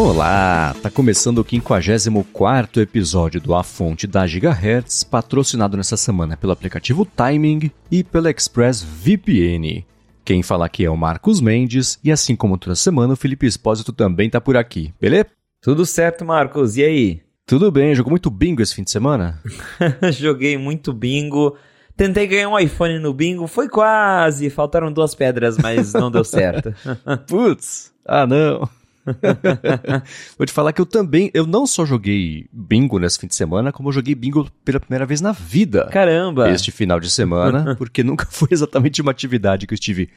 Olá, tá começando o 54 episódio do A Fonte da Gigahertz, patrocinado nessa semana pelo aplicativo Timing e pela Express VPN. Quem fala aqui é o Marcos Mendes e assim como toda semana o Felipe Espósito também tá por aqui, beleza? Tudo certo, Marcos. E aí? Tudo bem, jogou muito bingo esse fim de semana? Joguei muito bingo. Tentei ganhar um iPhone no bingo, foi quase, faltaram duas pedras, mas não deu certo. Putz, ah não. Vou te falar que eu também, eu não só joguei bingo nesse fim de semana, como eu joguei bingo pela primeira vez na vida. Caramba! Este final de semana, porque nunca foi exatamente uma atividade que eu estive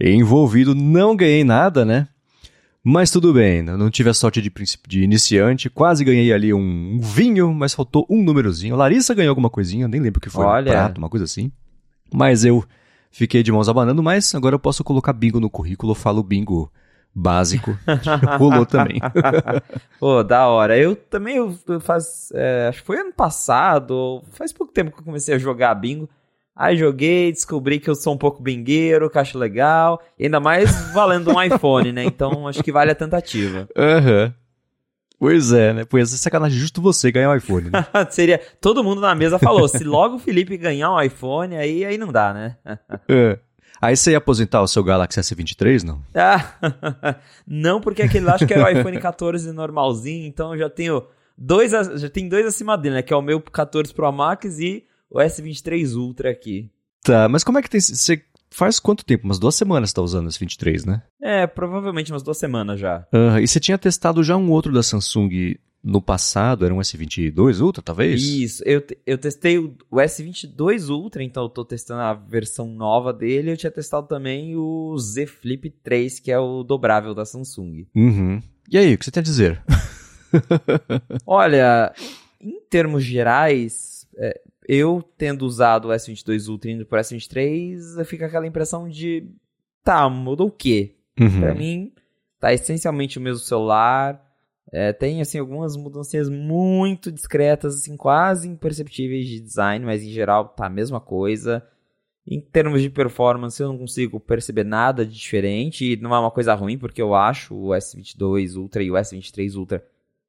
envolvido, não ganhei nada, né? Mas tudo bem, não tive a sorte de, de iniciante, quase ganhei ali um, um, vinho, mas faltou um númerozinho. Larissa ganhou alguma coisinha, nem lembro o que foi, Olha. um prato, uma coisa assim. Mas eu fiquei de mãos abanando, mas agora eu posso colocar bingo no currículo, eu falo bingo básico. Rolou também. Pô, da hora. Eu também eu faz, é, acho que foi ano passado, faz pouco tempo que eu comecei a jogar bingo. Aí joguei, descobri que eu sou um pouco bingueiro, que acho legal. Ainda mais valendo um iPhone, né? Então acho que vale a tentativa. Aham. Uhum. Pois é, né? Pois é sacanagem justo você ganhar um iPhone, né? Seria. Todo mundo na mesa falou: se logo o Felipe ganhar um iPhone, aí, aí não dá, né? é. Aí você ia aposentar o seu Galaxy S23, não? Ah, não, porque aquele lá acho que é o iPhone 14 normalzinho, então eu já tenho dois, já tem dois acima dele, né? Que é o meu 14 Pro Max e o S23 Ultra aqui. Tá, mas como é que tem. Você faz quanto tempo? Umas duas semanas você tá usando esse 23, né? É, provavelmente umas duas semanas já. Uh, e você tinha testado já um outro da Samsung no passado, era um S22 Ultra, talvez? Isso, eu, eu testei o, o S22 Ultra, então eu tô testando a versão nova dele. Eu tinha testado também o Z Flip 3, que é o dobrável da Samsung. Uhum. E aí, o que você tem a dizer? Olha, em termos gerais, é, eu tendo usado o S22 Ultra indo pro S23, fica aquela impressão de, tá, mudou o quê? Uhum. Pra mim, tá essencialmente o mesmo celular, é, tem assim algumas mudanças muito discretas, assim, quase imperceptíveis de design, mas em geral tá a mesma coisa. Em termos de performance, eu não consigo perceber nada de diferente, e não é uma coisa ruim, porque eu acho o S22 Ultra e o S23 Ultra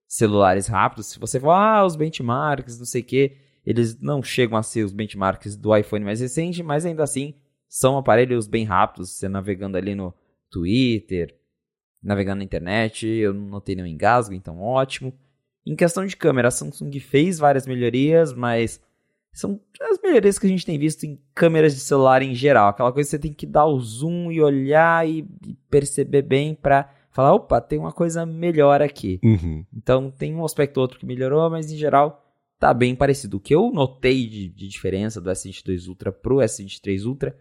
celulares rápidos. Se você falar, ah, os benchmarks, não sei o que, eles não chegam a ser os benchmarks do iPhone mais recente, mas ainda assim são aparelhos bem rápidos, você navegando ali no Twitter, navegando na internet, eu não notei nenhum engasgo, então ótimo. Em questão de câmera, a Samsung fez várias melhorias, mas são as melhorias que a gente tem visto em câmeras de celular em geral. Aquela coisa que você tem que dar o zoom e olhar e, perceber bem para falar, opa, tem uma coisa melhor aqui. Uhum. Então tem um aspecto ou outro que melhorou, mas em geral tá bem parecido. O que eu notei de, de diferença do S22 Ultra pro S23 Ultra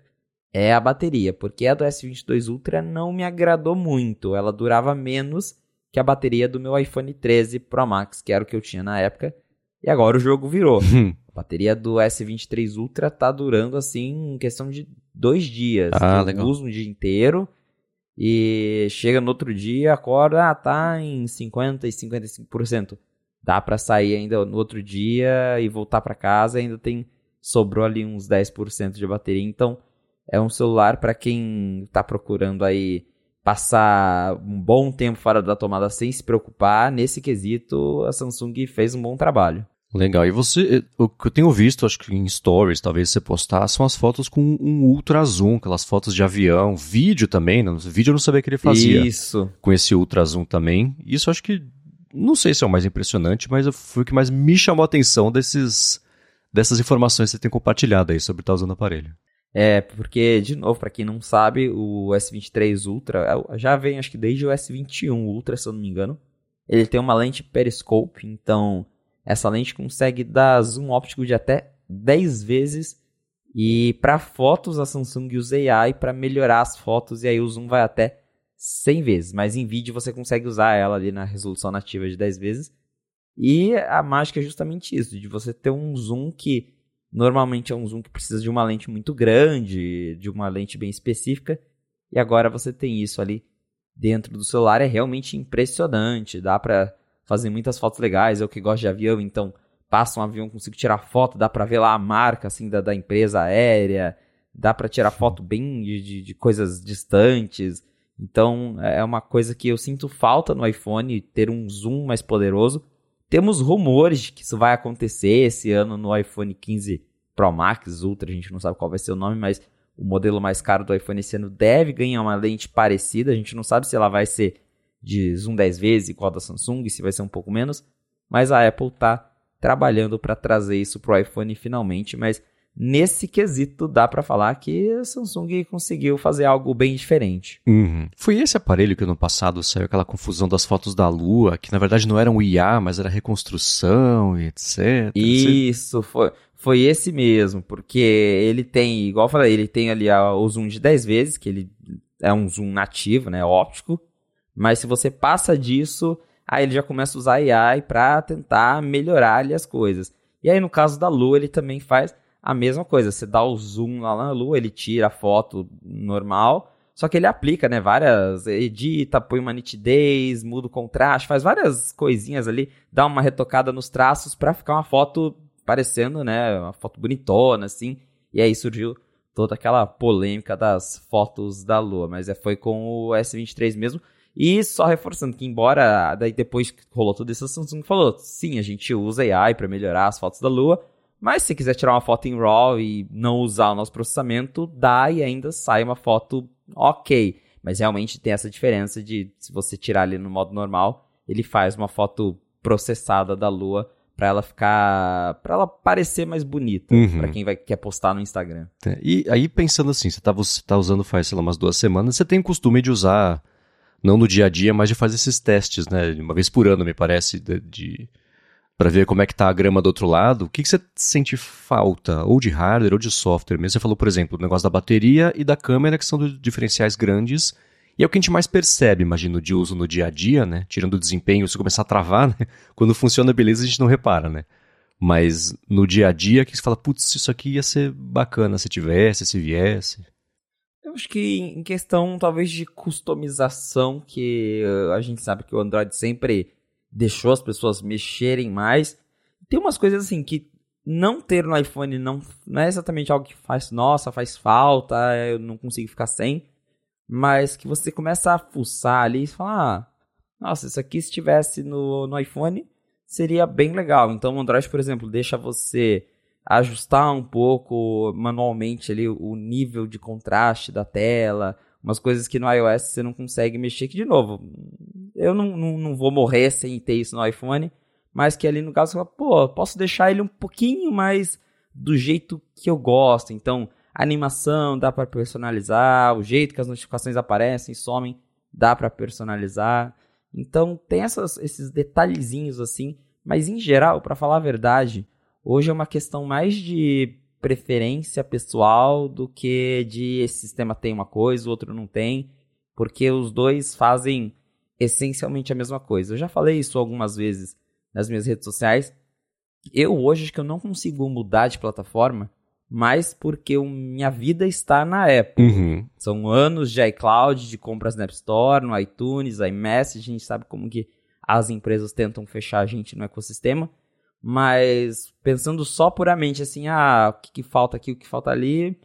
é a bateria, porque a do S22 Ultra não me agradou muito. Ela durava menos que a bateria do meu iPhone 13 Pro Max, que era o que eu tinha na época. E agora o jogo virou. a bateria do S23 Ultra tá durando assim em questão de dois dias. Ah, eu legal. uso um dia inteiro e chega no outro dia, acorda, ah, tá em 50 e 55%. Dá para sair ainda no outro dia e voltar para casa, ainda tem sobrou ali uns 10% de bateria. Então, é um celular para quem está procurando aí passar um bom tempo fora da tomada sem se preocupar. Nesse quesito, a Samsung fez um bom trabalho. Legal. E você, o que eu tenho visto, acho que em stories, talvez você postar, são as fotos com um ultra zoom, aquelas fotos de avião, vídeo também, né? vídeo eu não sabia que ele fazia. Isso. Com esse ultra zoom também. Isso acho que, não sei se é o mais impressionante, mas foi o que mais me chamou a atenção desses, dessas informações que você tem compartilhado aí sobre estar usando o aparelho. É, porque, de novo, para quem não sabe, o S23 Ultra já vem, acho que desde o S21 Ultra, se eu não me engano. Ele tem uma lente periscope, então essa lente consegue dar zoom óptico de até 10 vezes. E para fotos, a Samsung usa AI para melhorar as fotos, e aí o zoom vai até 100 vezes. Mas em vídeo você consegue usar ela ali na resolução nativa de 10 vezes. E a mágica é justamente isso, de você ter um zoom que Normalmente é um zoom que precisa de uma lente muito grande, de uma lente bem específica, e agora você tem isso ali dentro do celular é realmente impressionante. Dá para fazer muitas fotos legais. Eu que gosto de avião, então passa um avião, consigo tirar foto, dá para ver lá a marca assim da, da empresa aérea, dá para tirar foto bem de, de, de, coisas distantes. Então é uma coisa que eu sinto falta no iPhone ter um zoom mais poderoso. Temos rumores de que isso vai acontecer esse ano no iPhone 15 Pro Max Ultra, a gente não sabe qual vai ser o nome, mas o modelo mais caro do iPhone esse ano deve ganhar uma lente parecida. A gente não sabe se ela vai ser de zoom 10 vezes igual a da Samsung, se vai ser um pouco menos, mas a Apple está trabalhando para trazer isso para o iPhone finalmente, mas nesse quesito dá para falar que a Samsung conseguiu fazer algo bem diferente. Uhum. Foi esse aparelho que no passado saiu aquela confusão das fotos da Lua, que na verdade não era um IA, mas era reconstrução e etc. Isso, foi, foi esse mesmo, porque ele tem, igual eu falei, ele tem ali o zoom de 10 vezes, que ele é um zoom nativo, né, óptico, mas se você passa disso, aí ele já começa a usar AI para tentar melhorar ali as coisas. E aí no caso da Lua, ele também faz a mesma coisa. Você dá o zoom lá na Lua, ele tira a foto normal, só que ele aplica, né, várias, edita, põe uma nitidez, muda o contraste, faz várias coisinhas ali, dá uma retocada nos traços para ficar uma foto parecendo, né, uma foto bonitona assim. E aí surgiu toda aquela polêmica das fotos da Lua, mas é, foi com o S23 mesmo. E só reforçando que, embora daí depois que rolou tudo isso, a Samsung falou: sim, a gente usa AI para melhorar as fotos da Lua, mas se quiser tirar uma foto em RAW e não usar o nosso processamento, dá e ainda sai uma foto ok. Mas realmente tem essa diferença de se você tirar ali no modo normal, ele faz uma foto processada da Lua para ela ficar, para ela parecer mais bonita, uhum. para quem vai quer postar no Instagram. É, e aí pensando assim, você tá, você tá usando faz sei lá umas duas semanas, você tem o costume de usar não no dia a dia, mas de fazer esses testes, né? Uma vez por ano, me parece, de, de para ver como é que tá a grama do outro lado. O que, que você sente falta, ou de hardware ou de software mesmo? Você falou, por exemplo, o negócio da bateria e da câmera, que são diferenciais grandes, e é o que a gente mais percebe, imagino, de uso no dia a dia, né? Tirando o desempenho, se começar a travar, né? Quando funciona beleza, a gente não repara, né? Mas no dia a dia, que você fala, putz, isso aqui ia ser bacana se tivesse, se viesse acho que em questão talvez de customização, que uh, a gente sabe que o Android sempre deixou as pessoas mexerem mais. Tem umas coisas assim que não ter no iPhone não, não é exatamente algo que faz, nossa, faz falta, eu não consigo ficar sem. Mas que você começa a fuçar ali e falar, ah, nossa, isso aqui se estivesse no, no iPhone seria bem legal. Então o Android, por exemplo, deixa você ajustar um pouco manualmente ali o nível de contraste da tela, umas coisas que no iOS você não consegue mexer, que de novo, eu não, não, não vou morrer sem ter isso no iPhone, mas que ali no caso, pô, posso deixar ele um pouquinho mais do jeito que eu gosto, então a animação dá para personalizar, o jeito que as notificações aparecem, somem, dá para personalizar. Então tem essas, esses detalhezinhos assim, mas em geral, para falar a verdade, Hoje é uma questão mais de preferência pessoal do que de esse sistema tem uma coisa, o outro não tem, porque os dois fazem essencialmente a mesma coisa. Eu já falei isso algumas vezes nas minhas redes sociais. Eu hoje acho que eu não consigo mudar de plataforma, mas porque minha vida está na Apple. Uhum. São anos de iCloud, de compras na App Store, no iTunes, iMessage, a gente sabe como que as empresas tentam fechar a gente no ecossistema. Mas pensando só puramente assim, ah, o que, que falta aqui, o que falta ali,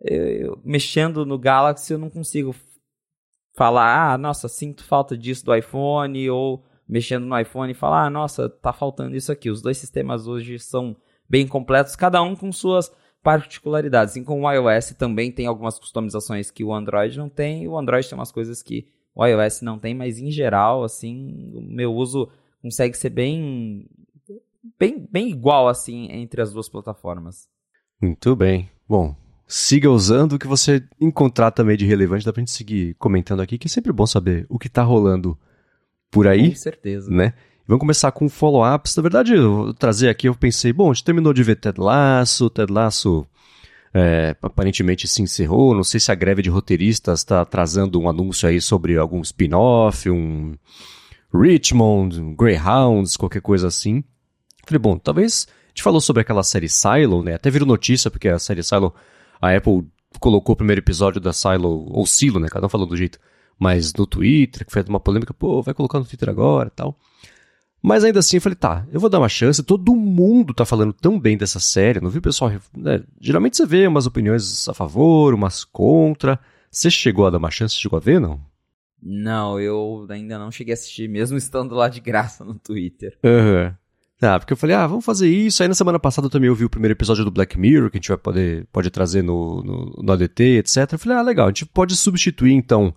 eu, mexendo no Galaxy eu não consigo falar, ah, nossa, sinto falta disso do iPhone, ou mexendo no iPhone e falar, ah, nossa, tá faltando isso aqui. Os dois sistemas hoje são bem completos, cada um com suas particularidades. Assim como o iOS também tem algumas customizações que o Android não tem, o Android tem umas coisas que o iOS não tem, mas em geral, assim, o meu uso consegue ser bem bem, bem igual assim entre as duas plataformas. Muito bem. Bom, siga usando o que você encontrar também de relevante, dá pra gente seguir comentando aqui, que é sempre bom saber o que tá rolando por aí. Com certeza. Né? Vamos começar com follow-ups. Na verdade, eu vou trazer aqui, eu pensei, bom, a gente terminou de ver Ted Lasso, Ted Lasso é, aparentemente se encerrou, não sei se a greve de roteiristas está trazendo um anúncio aí sobre algum spin-off, um Richmond, um Greyhounds, qualquer coisa assim. Falei, bom, talvez. A gente falou sobre aquela série Silo, né? Até virou notícia, porque a série Silo. A Apple colocou o primeiro episódio da Silo, ou Silo, né? Cada um falou do jeito. mas no Twitter, que foi uma polêmica, pô, vai colocar no Twitter agora e tal. Mas ainda assim eu falei, tá, eu vou dar uma chance, todo mundo tá falando tão bem dessa série, não vi o pessoal. Né? Geralmente você vê umas opiniões a favor, umas contra. Você chegou a dar uma chance, chegou a ver, não? Não, eu ainda não cheguei a assistir, mesmo estando lá de graça no Twitter. Aham. Uhum. Ah, porque eu falei, ah, vamos fazer isso. Aí na semana passada eu também ouvi o primeiro episódio do Black Mirror, que a gente vai poder pode trazer no, no, no ADT, etc. Eu falei, ah, legal, a gente pode substituir então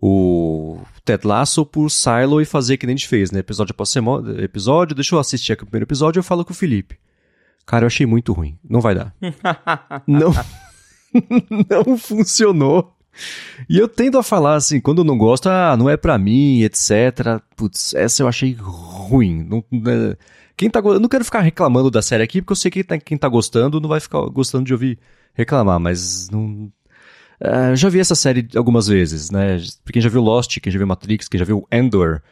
o Ted Lasso por Silo e fazer que nem a gente fez, né? Episódio após episódio, deixa eu assistir aqui o primeiro episódio e eu falo com o Felipe. Cara, eu achei muito ruim. Não vai dar. não, não funcionou. E eu tendo a falar assim, quando eu não gosto, ah, não é pra mim, etc. Putz, essa eu achei ruim. Não, né? Quem tá, eu não quero ficar reclamando da série aqui, porque eu sei que tá, quem tá gostando não vai ficar gostando de ouvir reclamar, mas não. Uh, já vi essa série algumas vezes, né? Quem já viu Lost, quem já viu Matrix, quem já viu Endor,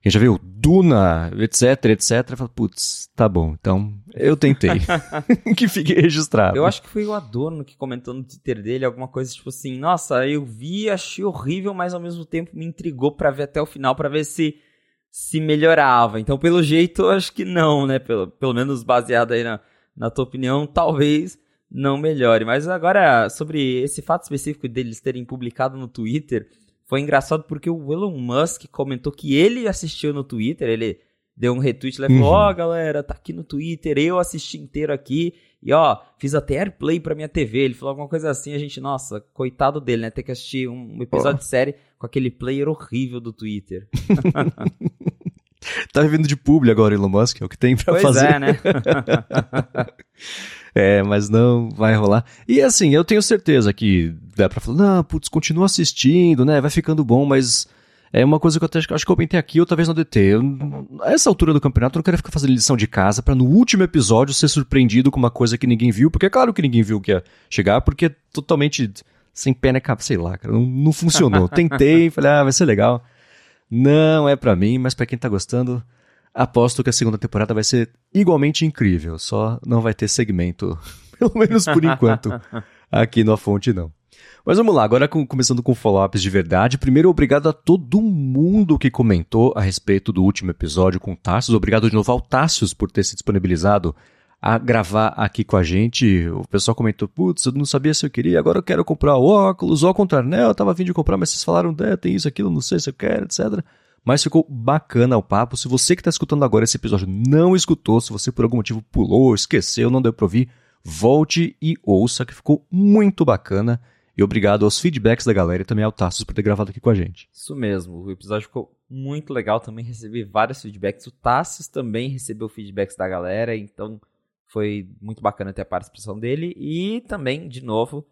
quem já viu Duna, etc, etc, fala, putz, tá bom, então eu tentei. que fique registrado. Eu acho que foi o Adorno que comentou no Twitter dele alguma coisa tipo assim, nossa, eu vi, achei horrível, mas ao mesmo tempo me intrigou para ver até o final, para ver se se melhorava. Então, pelo jeito, eu acho que não, né? Pelo, pelo menos baseado aí na, na tua opinião, talvez não melhore. Mas agora, sobre esse fato específico deles terem publicado no Twitter, foi engraçado porque o Elon Musk comentou que ele assistiu no Twitter, ele deu um retweet lá e falou: Ó, uhum. oh, galera, tá aqui no Twitter, eu assisti inteiro aqui. E ó, fiz até airplay pra minha TV. Ele falou alguma coisa assim, a gente, nossa, coitado dele, né? Ter que assistir um episódio oh. de série com aquele player horrível do Twitter. tá vivendo de publi agora, Elon Musk, é o que tem pra pois fazer. é, né? É, mas não vai rolar. E assim, eu tenho certeza que dá pra falar, não, putz, continua assistindo, né? Vai ficando bom, mas é uma coisa que eu até, acho que eu comentei aqui ou talvez no DT. Eu, a essa altura do campeonato, eu não quero ficar fazendo lição de casa para no último episódio ser surpreendido com uma coisa que ninguém viu, porque é claro que ninguém viu que ia chegar, porque é totalmente sem pé na cabeça, sei lá, cara, não, não funcionou. Tentei, falei, ah, vai ser legal. Não é para mim, mas para quem tá gostando, aposto que a segunda temporada vai ser igualmente incrível, só não vai ter segmento, pelo menos por enquanto, aqui no A Fonte não. Mas vamos lá, agora com, começando com follow-ups de verdade. Primeiro, obrigado a todo mundo que comentou a respeito do último episódio com o Tarsus. Obrigado de novo ao Tarsus por ter se disponibilizado a gravar aqui com a gente. O pessoal comentou, putz, eu não sabia se eu queria, agora eu quero comprar óculos, ao contrário, né? Eu tava vindo de comprar, mas vocês falaram, é, tem isso, aquilo, não sei se eu quero, etc. Mas ficou bacana o papo. Se você que está escutando agora esse episódio não escutou, se você por algum motivo pulou, esqueceu, não deu para ouvir, volte e ouça, que ficou muito bacana. E obrigado aos feedbacks da galera e também ao Tassos por ter gravado aqui com a gente. Isso mesmo, o episódio ficou muito legal. Também recebi vários feedbacks. O Tassos também recebeu feedbacks da galera, então foi muito bacana ter a participação dele. E também, de novo,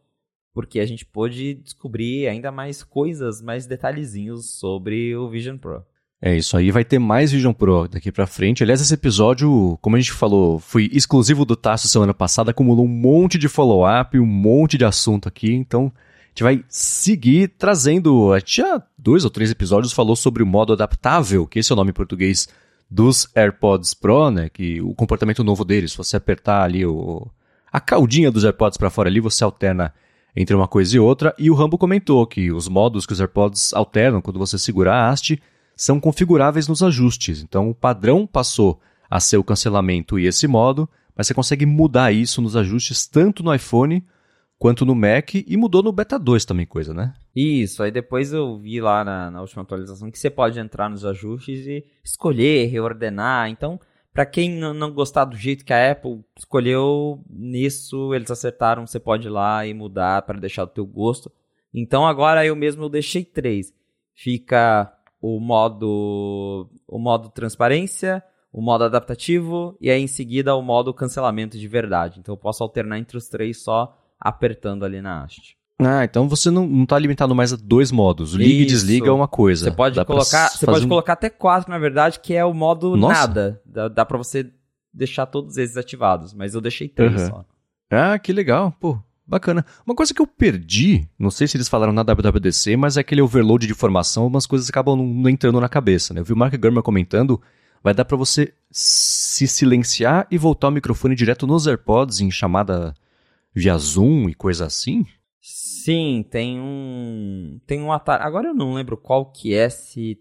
porque a gente pôde descobrir ainda mais coisas, mais detalhezinhos sobre o Vision Pro. É isso aí, vai ter mais Vision Pro daqui pra frente. Aliás, esse episódio, como a gente falou, foi exclusivo do Tasso semana passada, acumulou um monte de follow-up, um monte de assunto aqui, então a gente vai seguir trazendo. A gente já dois ou três episódios falou sobre o modo adaptável, que esse é o nome em português dos AirPods Pro, né? Que o comportamento novo deles, se você apertar ali o, a caldinha dos AirPods para fora ali, você alterna entre uma coisa e outra. E o Rambo comentou que os modos que os AirPods alternam quando você segura a haste são configuráveis nos ajustes. Então o padrão passou a ser o cancelamento e esse modo, mas você consegue mudar isso nos ajustes tanto no iPhone quanto no Mac e mudou no Beta 2 também coisa, né? Isso, aí depois eu vi lá na, na última atualização que você pode entrar nos ajustes e escolher, reordenar. Então, para quem não gostar do jeito que a Apple escolheu, nisso eles acertaram, você pode ir lá e mudar para deixar do teu gosto. Então agora eu mesmo eu deixei três. Fica o modo o modo transparência, o modo adaptativo e aí em seguida o modo cancelamento de verdade. Então eu posso alternar entre os três só apertando ali na haste. Ah, então você não, está limitado mais a dois modos. Liga Isso. e desliga é uma coisa. Você pode colocar, você pode um... colocar até quatro, na verdade, que é o modo Nossa. nada. Dá, dá para você deixar todos esses ativados, mas eu deixei três uhum. só. Ah, que legal. Pô, Bacana. Uma coisa que eu perdi, não sei se eles falaram na WWDC, mas é aquele overload de informação, umas coisas acabam não, não entrando na cabeça, né? Eu vi o Mark Gurman comentando, vai dar para você se silenciar e voltar o microfone direto nos AirPods em chamada via Zoom e coisa assim? Sim, tem um tem um atalho. Agora eu não lembro qual que é, se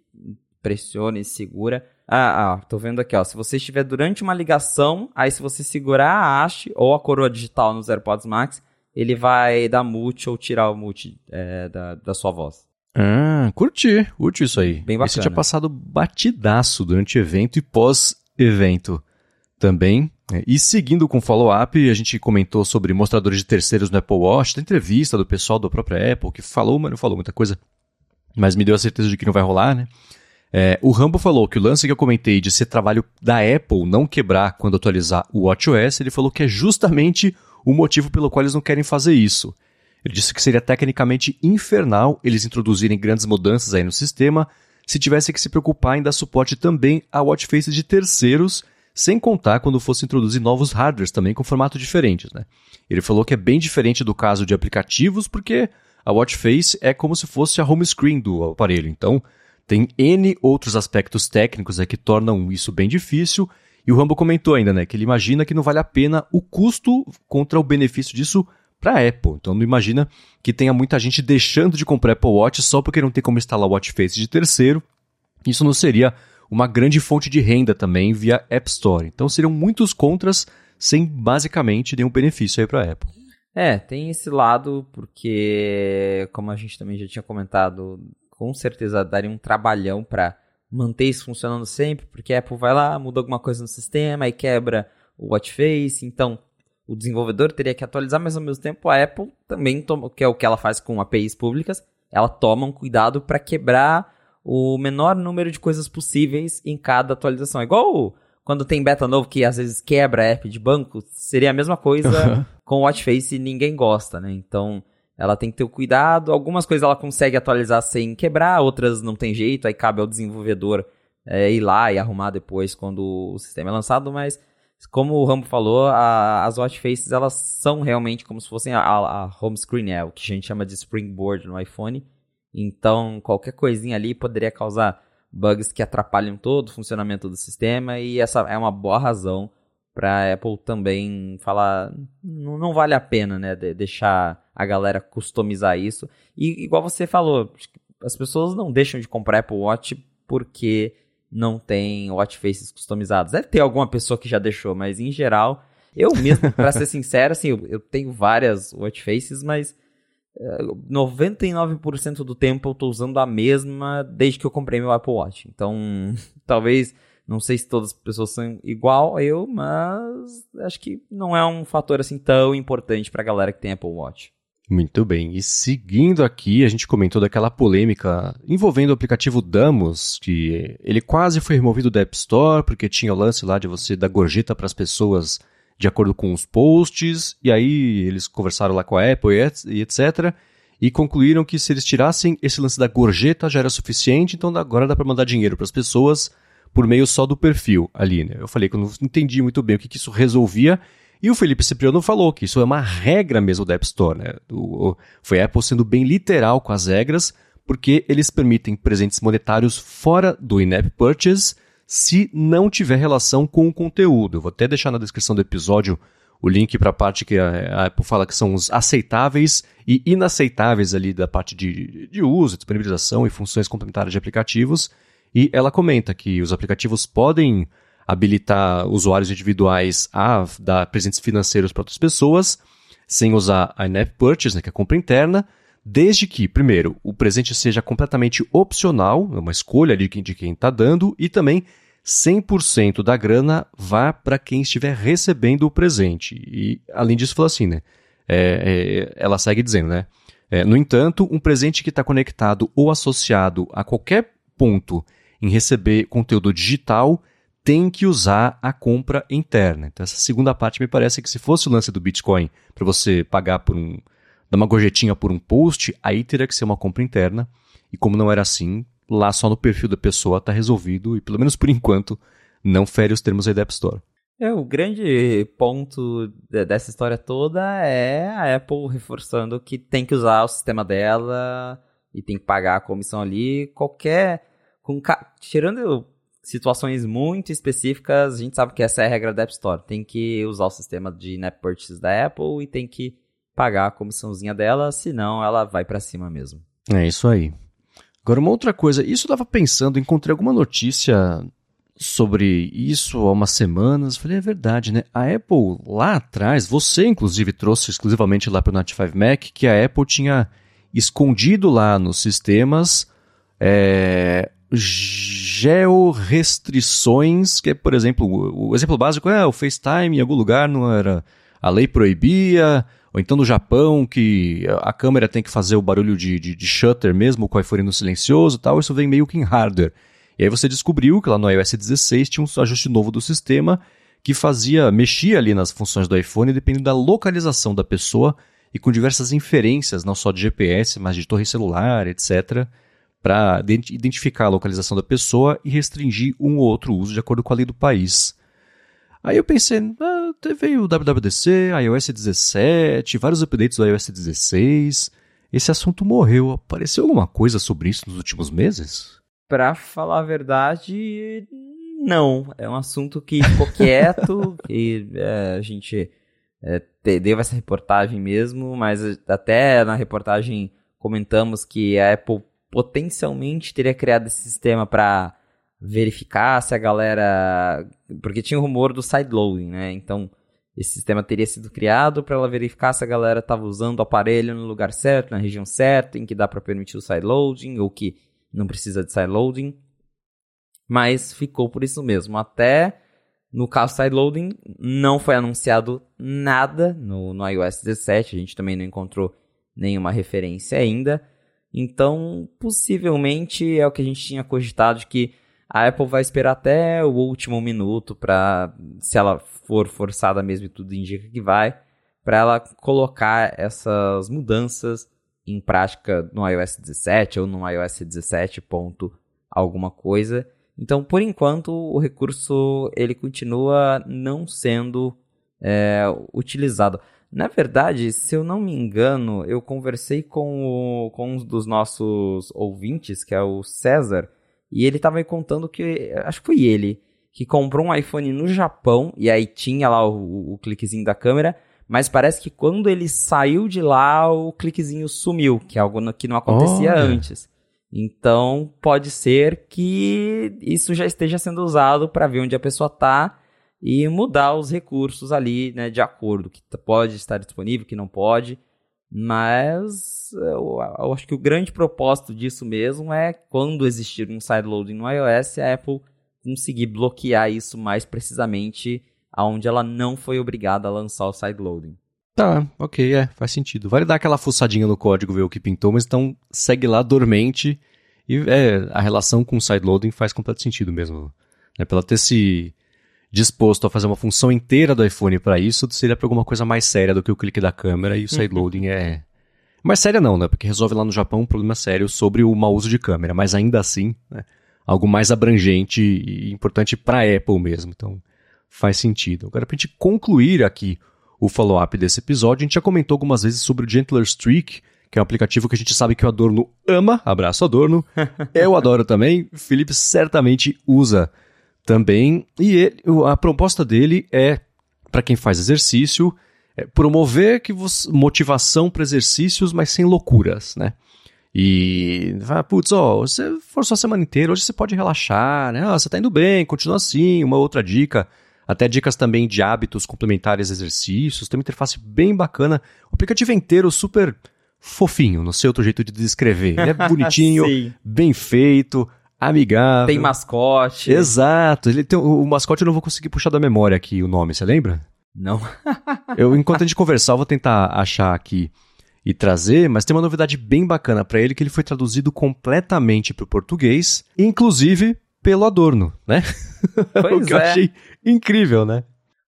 pressiona e segura. Ah, ah, tô vendo aqui, ó. Se você estiver durante uma ligação, aí se você segurar a haste ou a coroa digital nos AirPods Max, ele vai dar mute ou tirar o mute é, da, da sua voz. Ah, curti, curti isso aí. Bem bacana. Esse tinha passado batidaço durante evento e pós-evento também. E seguindo com o follow-up, a gente comentou sobre mostradores de terceiros no Apple Watch, da entrevista do pessoal da própria Apple, que falou, mas não falou muita coisa, mas me deu a certeza de que não vai rolar, né? É, o Rambo falou que o lance que eu comentei de ser trabalho da Apple não quebrar quando atualizar o WatchOS, ele falou que é justamente o motivo pelo qual eles não querem fazer isso. Ele disse que seria tecnicamente infernal eles introduzirem grandes mudanças aí no sistema se tivesse que se preocupar em dar suporte também a watch faces de terceiros sem contar quando fosse introduzir novos hardwares também com formatos diferentes. Né? Ele falou que é bem diferente do caso de aplicativos, porque a watch face é como se fosse a home screen do aparelho. Então, tem N outros aspectos técnicos que tornam isso bem difícil. E o Rambo comentou ainda, né, que ele imagina que não vale a pena o custo contra o benefício disso para Apple. Então não imagina que tenha muita gente deixando de comprar Apple Watch só porque não tem como instalar o Watch Face de terceiro. Isso não seria uma grande fonte de renda também via App Store. Então seriam muitos contras sem basicamente nenhum benefício aí para Apple. É, tem esse lado porque, como a gente também já tinha comentado, com certeza daria um trabalhão para manter isso funcionando sempre, porque a Apple vai lá, muda alguma coisa no sistema e quebra o watch face, então o desenvolvedor teria que atualizar, mas ao mesmo tempo a Apple também toma, que é o que ela faz com APIs públicas, ela toma um cuidado para quebrar o menor número de coisas possíveis em cada atualização. Igual quando tem beta novo que às vezes quebra app de banco, seria a mesma coisa com o Watch Face e ninguém gosta, né? Então, ela tem que ter o cuidado. Algumas coisas ela consegue atualizar sem quebrar, outras não tem jeito, aí cabe ao desenvolvedor é, ir lá e arrumar depois quando o sistema é lançado, mas como o Rambo falou, a, as watch faces elas são realmente como se fossem a, a home screen, é o que a gente chama de springboard no iPhone. Então, qualquer coisinha ali poderia causar bugs que atrapalham todo o funcionamento do sistema e essa é uma boa razão para a Apple também falar não, vale a pena, né, de deixar a galera customizar isso. E igual você falou, as pessoas não deixam de comprar Apple Watch porque não tem watch faces customizados. Deve ter alguma pessoa que já deixou, mas em geral, eu mesmo, para ser sincero, assim, eu, eu tenho várias watch faces, mas 99% do tempo eu estou usando a mesma desde que eu comprei meu Apple Watch. Então, talvez, não sei se todas as pessoas são igual a eu, mas acho que não é um fator assim tão importante para a galera que tem Apple Watch. Muito bem, e seguindo aqui, a gente comentou daquela polêmica envolvendo o aplicativo Damos, que ele quase foi removido da App Store porque tinha o lance lá de você dar gorjeta para as pessoas de acordo com os posts, e aí eles conversaram lá com a Apple e etc. E concluíram que se eles tirassem esse lance da gorjeta já era suficiente, então agora dá para mandar dinheiro para as pessoas por meio só do perfil ali. Né? Eu falei que eu não entendi muito bem o que, que isso resolvia, e o Felipe Cipriano falou que isso é uma regra mesmo da App Store. Né? O, foi a Apple sendo bem literal com as regras, porque eles permitem presentes monetários fora do in-app purchase se não tiver relação com o conteúdo. Eu vou até deixar na descrição do episódio o link para a parte que a Apple fala que são os aceitáveis e inaceitáveis ali da parte de, de uso, disponibilização e funções complementares de aplicativos. E ela comenta que os aplicativos podem habilitar usuários individuais a dar presentes financeiros para outras pessoas, sem usar a in-app purchase, né, que é a compra interna, desde que, primeiro, o presente seja completamente opcional, é uma escolha de quem está dando, e também 100% da grana vá para quem estiver recebendo o presente. E, além disso, falou assim, né? É, é, ela segue dizendo, né? É, no entanto, um presente que está conectado ou associado a qualquer ponto em receber conteúdo digital tem que usar a compra interna. Então, essa segunda parte me parece que se fosse o lance do Bitcoin para você pagar por um, dar uma gorjetinha por um post, aí teria que ser uma compra interna. E como não era assim, lá só no perfil da pessoa está resolvido e, pelo menos por enquanto, não fere os termos aí da App Store. É, o grande ponto dessa história toda é a Apple reforçando que tem que usar o sistema dela e tem que pagar a comissão ali. Qualquer. Com, tirando situações muito específicas, a gente sabe que essa é a regra da App Store. Tem que usar o sistema de Net Purchase da Apple e tem que pagar a comissãozinha dela, senão ela vai para cima mesmo. É isso aí. Agora, uma outra coisa, isso eu estava pensando, encontrei alguma notícia sobre isso há umas semanas. Falei, é verdade, né? A Apple lá atrás, você inclusive trouxe exclusivamente lá para o Note 5 Mac, que a Apple tinha escondido lá nos sistemas é, georrestrições, que é, por exemplo, o, exemplo básico é o FaceTime em algum lugar não era. A lei proibia, ou então no Japão, que a câmera tem que fazer o barulho de, de, de shutter mesmo com o iPhone no silencioso e tal, isso vem meio que em hardware. E aí você descobriu que lá no iOS 16 tinha um ajuste novo do sistema que fazia, mexia ali nas funções do iPhone dependendo da localização da pessoa e com diversas inferências, não só de GPS, mas de torre celular, etc., para identificar a localização da pessoa e restringir um ou outro uso de acordo com a lei do país. Aí eu pensei, ah, veio o WWDC, iOS 17, vários updates do iOS 16. Esse assunto morreu. Apareceu alguma coisa sobre isso nos últimos meses? Pra falar a verdade, não. É um assunto que ficou quieto, e é, a gente é, deu essa reportagem mesmo, mas até na reportagem comentamos que a Apple potencialmente teria criado esse sistema para verificar se a galera. Porque tinha o rumor do sideloading, né? Então, esse sistema teria sido criado para ela verificar se a galera estava usando o aparelho no lugar certo, na região certa, em que dá para permitir o sideloading, ou que não precisa de sideloading. Mas ficou por isso mesmo. Até no caso sideloading, não foi anunciado nada no, no iOS 17. A gente também não encontrou nenhuma referência ainda. Então, possivelmente é o que a gente tinha cogitado de que a Apple vai esperar até o último minuto para, se ela for forçada mesmo e tudo indica que vai, para ela colocar essas mudanças em prática no iOS 17 ou no iOS 17 ponto alguma coisa. Então, por enquanto, o recurso ele continua não sendo é, utilizado. Na verdade, se eu não me engano, eu conversei com, o, com um dos nossos ouvintes, que é o César, e ele estava me contando que, acho que foi ele, que comprou um iPhone no Japão, e aí tinha lá o, o cliquezinho da câmera, mas parece que quando ele saiu de lá, o cliquezinho sumiu, que é algo que não acontecia Olha. antes. Então, pode ser que isso já esteja sendo usado para ver onde a pessoa está e mudar os recursos ali, né, de acordo, que pode estar disponível, que não pode. Mas eu, eu acho que o grande propósito disso mesmo é quando existir um sideloading no iOS, a Apple conseguir bloquear isso mais precisamente aonde ela não foi obrigada a lançar o sideloading. Tá, ok, é, faz sentido. Vale dar aquela fuçadinha no código, ver o que pintou, mas então segue lá dormente e é, a relação com o sideloading faz completo sentido mesmo. Né? Pela ter se disposto a fazer uma função inteira do iPhone para isso, seria para alguma coisa mais séria do que o clique da câmera e o sideloading é... Mais séria não, né? Porque resolve lá no Japão um problema sério sobre o mau uso de câmera, mas ainda assim, né? algo mais abrangente e importante para a Apple mesmo. Então, faz sentido. Agora, para a gente concluir aqui o follow-up desse episódio, a gente já comentou algumas vezes sobre o Gentler Streak, que é um aplicativo que a gente sabe que o Adorno ama. Abraço, Adorno. Eu adoro também. Felipe certamente usa também. E ele, a proposta dele é, para quem faz exercício, é promover que você, motivação para exercícios, mas sem loucuras, né? E, ah, putz, ó, você forçou a semana inteira, hoje você pode relaxar, né? Ah, você tá indo bem, continua assim. Uma outra dica até dicas também de hábitos complementares exercícios, tem uma interface bem bacana. O aplicativo é inteiro super fofinho, no seu outro jeito de descrever. Ele é bonitinho, bem feito, amigável. Tem mascote. Exato. Ele tem, o, o mascote eu não vou conseguir puxar da memória aqui o nome, você lembra? Não. eu, enquanto a gente conversar, eu vou tentar achar aqui e trazer, mas tem uma novidade bem bacana para ele que ele foi traduzido completamente para o português, inclusive pelo Adorno, né? Pois o que é. eu achei incrível, né?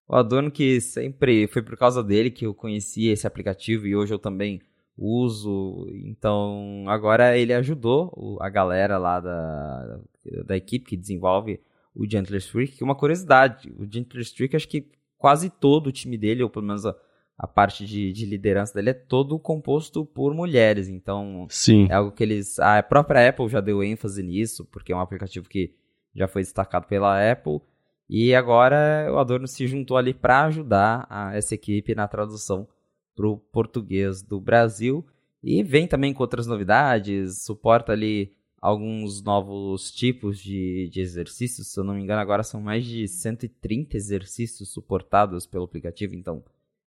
O Adorno que sempre foi por causa dele que eu conheci esse aplicativo e hoje eu também uso. Então, agora ele ajudou a galera lá da, da equipe que desenvolve o Gentler Streak. Uma curiosidade, o Gentler Streak, acho que quase todo o time dele, ou pelo menos a, a parte de, de, liderança dele, é todo composto por mulheres. Então, Sim. é algo que eles. A própria Apple já deu ênfase nisso, porque é um aplicativo que já foi destacado pela Apple. E agora o Adorno se juntou ali para ajudar a, essa equipe na tradução para o português do Brasil. E vem também com outras novidades, suporta ali alguns novos tipos de, de exercícios. Se eu não me engano, agora são mais de 130 exercícios suportados pelo aplicativo, então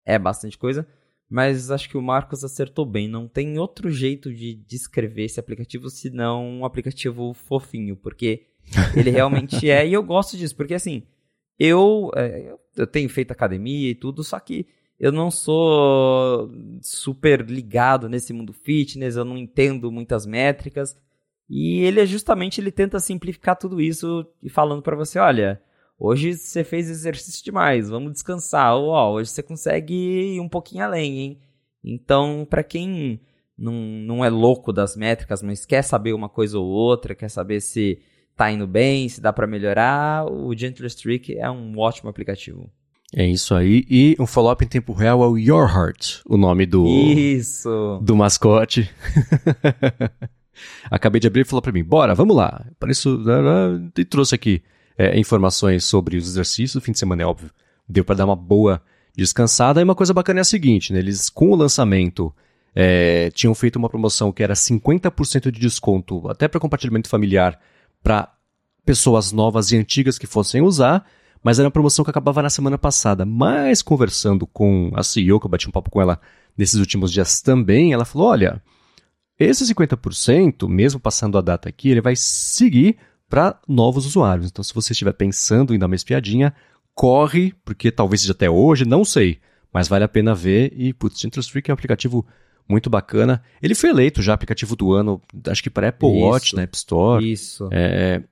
é bastante coisa. Mas acho que o Marcos acertou bem. Não tem outro jeito de descrever esse aplicativo senão um aplicativo fofinho, porque ele realmente é. E eu gosto disso, porque assim, eu, é, eu tenho feito academia e tudo, só que eu não sou super ligado nesse mundo fitness, eu não entendo muitas métricas. E ele é justamente, ele tenta simplificar tudo isso e falando para você, olha, hoje você fez exercício demais, vamos descansar. Ou, ó, hoje você consegue ir um pouquinho além, hein? Então, para quem não, não é louco das métricas, mas quer saber uma coisa ou outra, quer saber se tá indo bem, se dá para melhorar, o Gentle Streak é um ótimo aplicativo. É isso aí. E um follow-up em tempo real é o Your Heart, o nome do, isso. do mascote. Acabei de abrir e falou para mim, bora, vamos lá. Por isso, e trouxe aqui é, informações sobre os exercícios do fim de semana, é óbvio. Deu para dar uma boa descansada. E uma coisa bacana é a seguinte, né? Eles, com o lançamento, é, tinham feito uma promoção que era 50% de desconto, até para compartilhamento familiar, para pessoas novas e antigas que fossem usar, mas era uma promoção que acabava na semana passada. Mas conversando com a CEO, que eu bati um papo com ela nesses últimos dias também, ela falou: olha, esse 50%, mesmo passando a data aqui, ele vai seguir para novos usuários. Então, se você estiver pensando em dar uma espiadinha, corre, porque talvez seja até hoje, não sei, mas vale a pena ver. E, putz, Gentle Streak é um aplicativo muito bacana. Ele foi eleito já aplicativo do ano, acho que para Apple Isso. Watch, na App Store. Isso. É,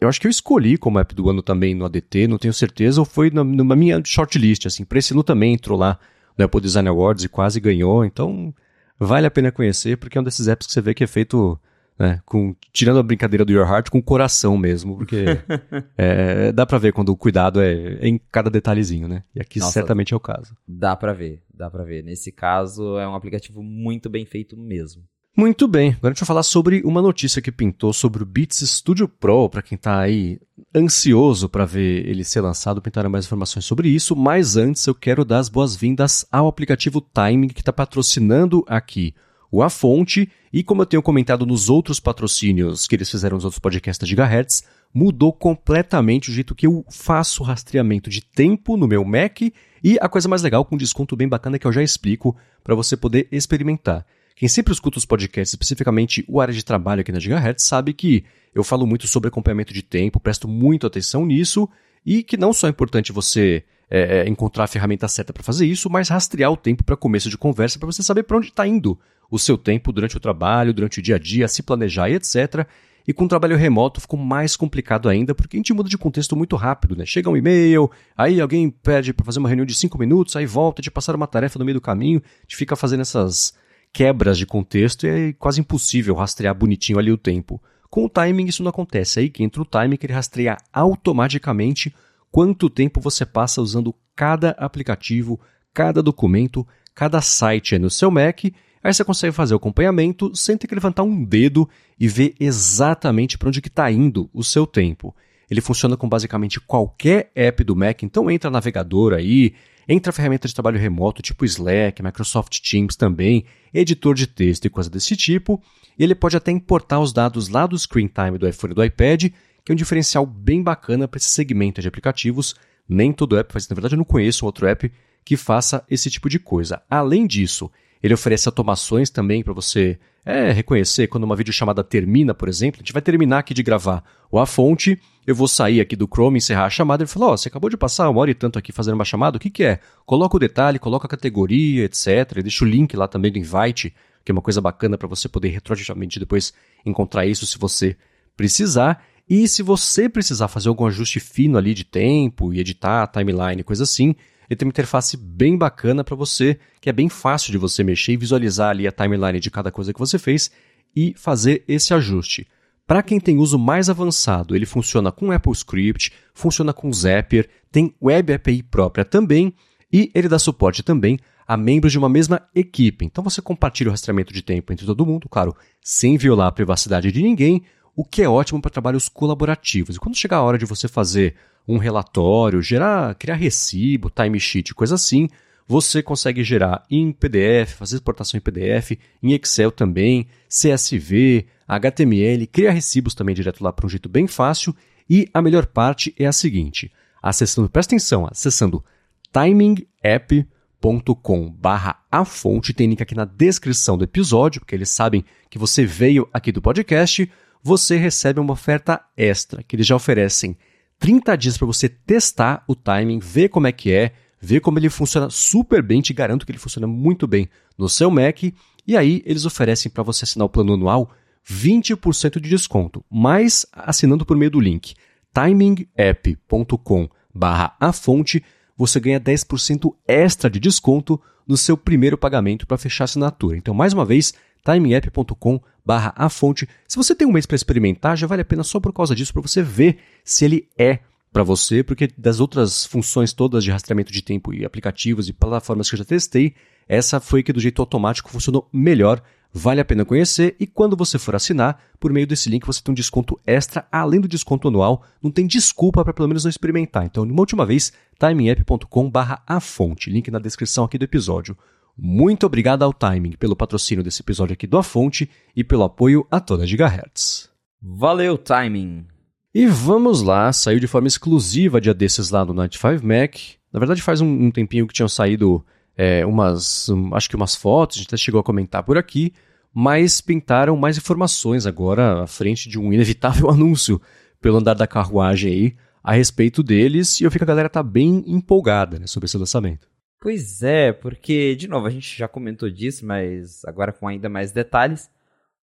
eu acho que eu escolhi como app do ano também no ADT, não tenho certeza, ou foi na, na minha shortlist, assim. Para ano também entrou lá no Apple Design Awards e quase ganhou, então vale a pena conhecer, porque é um desses apps que você vê que é feito, né, com, tirando a brincadeira do Your Heart, com o coração mesmo, porque é, dá pra ver quando o cuidado é, é, em cada detalhezinho, né? E aqui Nossa, certamente é o caso. Dá pra ver, dá pra ver. Nesse caso, é um aplicativo muito bem feito mesmo. Muito bem, agora a gente vai falar sobre uma notícia que pintou sobre o Beats Studio Pro, para quem está aí ansioso para ver ele ser lançado, pintaram mais informações sobre isso, mas antes eu quero dar as boas-vindas ao aplicativo Timing que está patrocinando aqui o A Fonte, e como eu tenho comentado nos outros patrocínios que eles fizeram nos outros podcasts da Gigahertz, mudou completamente o jeito que eu faço rastreamento de tempo no meu Mac. E a coisa mais legal, com um desconto bem bacana que eu já explico para você poder experimentar. Quem sempre escuta os podcasts, especificamente o área de trabalho aqui na Gigahertz, sabe que eu falo muito sobre acompanhamento de tempo, presto muito atenção nisso e que não só é importante você é, é encontrar a ferramenta certa para fazer isso, mas rastrear o tempo para começo de conversa para você saber para onde está indo o seu tempo durante o trabalho, durante o dia a dia, se planejar e etc. E com o trabalho remoto ficou mais complicado ainda, porque a gente muda de contexto muito rápido, né? Chega um e-mail, aí alguém pede para fazer uma reunião de cinco minutos, aí volta, de passar uma tarefa no meio do caminho, de fica fazendo essas quebras de contexto e é quase impossível rastrear bonitinho ali o tempo. Com o timing isso não acontece, é aí que entra o timing que ele rastreia automaticamente quanto tempo você passa usando cada aplicativo, cada documento, cada site no seu Mac, aí você consegue fazer o acompanhamento sem ter que levantar um dedo e ver exatamente para onde está indo o seu tempo. Ele funciona com basicamente qualquer app do Mac, então entra navegador aí, Entra ferramenta de trabalho remoto tipo Slack, Microsoft Teams também, editor de texto e coisa desse tipo. E ele pode até importar os dados lá do Screen Time do iPhone e do iPad, que é um diferencial bem bacana para esse segmento de aplicativos. Nem todo app faz, na verdade eu não conheço outro app que faça esse tipo de coisa. Além disso, ele oferece automações também para você é, reconhecer quando uma videochamada termina, por exemplo. A gente vai terminar aqui de gravar ou a fonte, eu vou sair aqui do Chrome, encerrar a chamada e falar, ó, oh, você acabou de passar uma hora e tanto aqui fazendo uma chamada, o que que é? Coloca o detalhe, coloca a categoria, etc. Deixa o link lá também do invite, que é uma coisa bacana para você poder retroativamente depois encontrar isso se você precisar. E se você precisar fazer algum ajuste fino ali de tempo e editar, timeline, coisa assim, ele tem uma interface bem bacana para você, que é bem fácil de você mexer e visualizar ali a timeline de cada coisa que você fez e fazer esse ajuste. Para quem tem uso mais avançado, ele funciona com Apple Script, funciona com Zapier, tem Web API própria também e ele dá suporte também a membros de uma mesma equipe. Então você compartilha o rastreamento de tempo entre todo mundo, claro, sem violar a privacidade de ninguém, o que é ótimo para trabalhos colaborativos. E quando chegar a hora de você fazer um relatório, gerar, criar recibo, timesheet, coisa assim, você consegue gerar em PDF, fazer exportação em PDF, em Excel também, CSV, HTML, criar recibos também direto lá para um jeito bem fácil. E a melhor parte é a seguinte: acessando, presta atenção, acessando timingapp.com barra a fonte, tem link aqui na descrição do episódio, porque eles sabem que você veio aqui do podcast, você recebe uma oferta extra, que eles já oferecem 30 dias para você testar o timing, ver como é que é, ver como ele funciona super bem, te garanto que ele funciona muito bem no seu Mac, e aí eles oferecem para você assinar o plano anual 20% de desconto, mas assinando por meio do link timingapp.com barra a fonte, você ganha 10% extra de desconto no seu primeiro pagamento para fechar a assinatura. Então, mais uma vez, timingapp.com barra a fonte. Se você tem um mês para experimentar, já vale a pena só por causa disso, para você ver se ele é para você, porque das outras funções todas de rastreamento de tempo e aplicativos e plataformas que eu já testei, essa foi que do jeito automático funcionou melhor Vale a pena conhecer e quando você for assinar, por meio desse link você tem um desconto extra, além do desconto anual, não tem desculpa para pelo menos não experimentar. Então, uma última vez, timingapp.com barra a fonte, link na descrição aqui do episódio. Muito obrigado ao Timing pelo patrocínio desse episódio aqui do A Fonte e pelo apoio a toda Gigahertz. Valeu, Timing! E vamos lá, saiu de forma exclusiva dia desses lá no 95 Mac. Na verdade faz um, um tempinho que tinham saído é, umas, um, acho que umas fotos, a gente até chegou a comentar por aqui, mas pintaram mais informações agora à frente de um inevitável anúncio pelo andar da carruagem aí a respeito deles, e eu vi que a galera tá bem empolgada né, sobre esse lançamento. Pois é, porque, de novo, a gente já comentou disso, mas agora com ainda mais detalhes.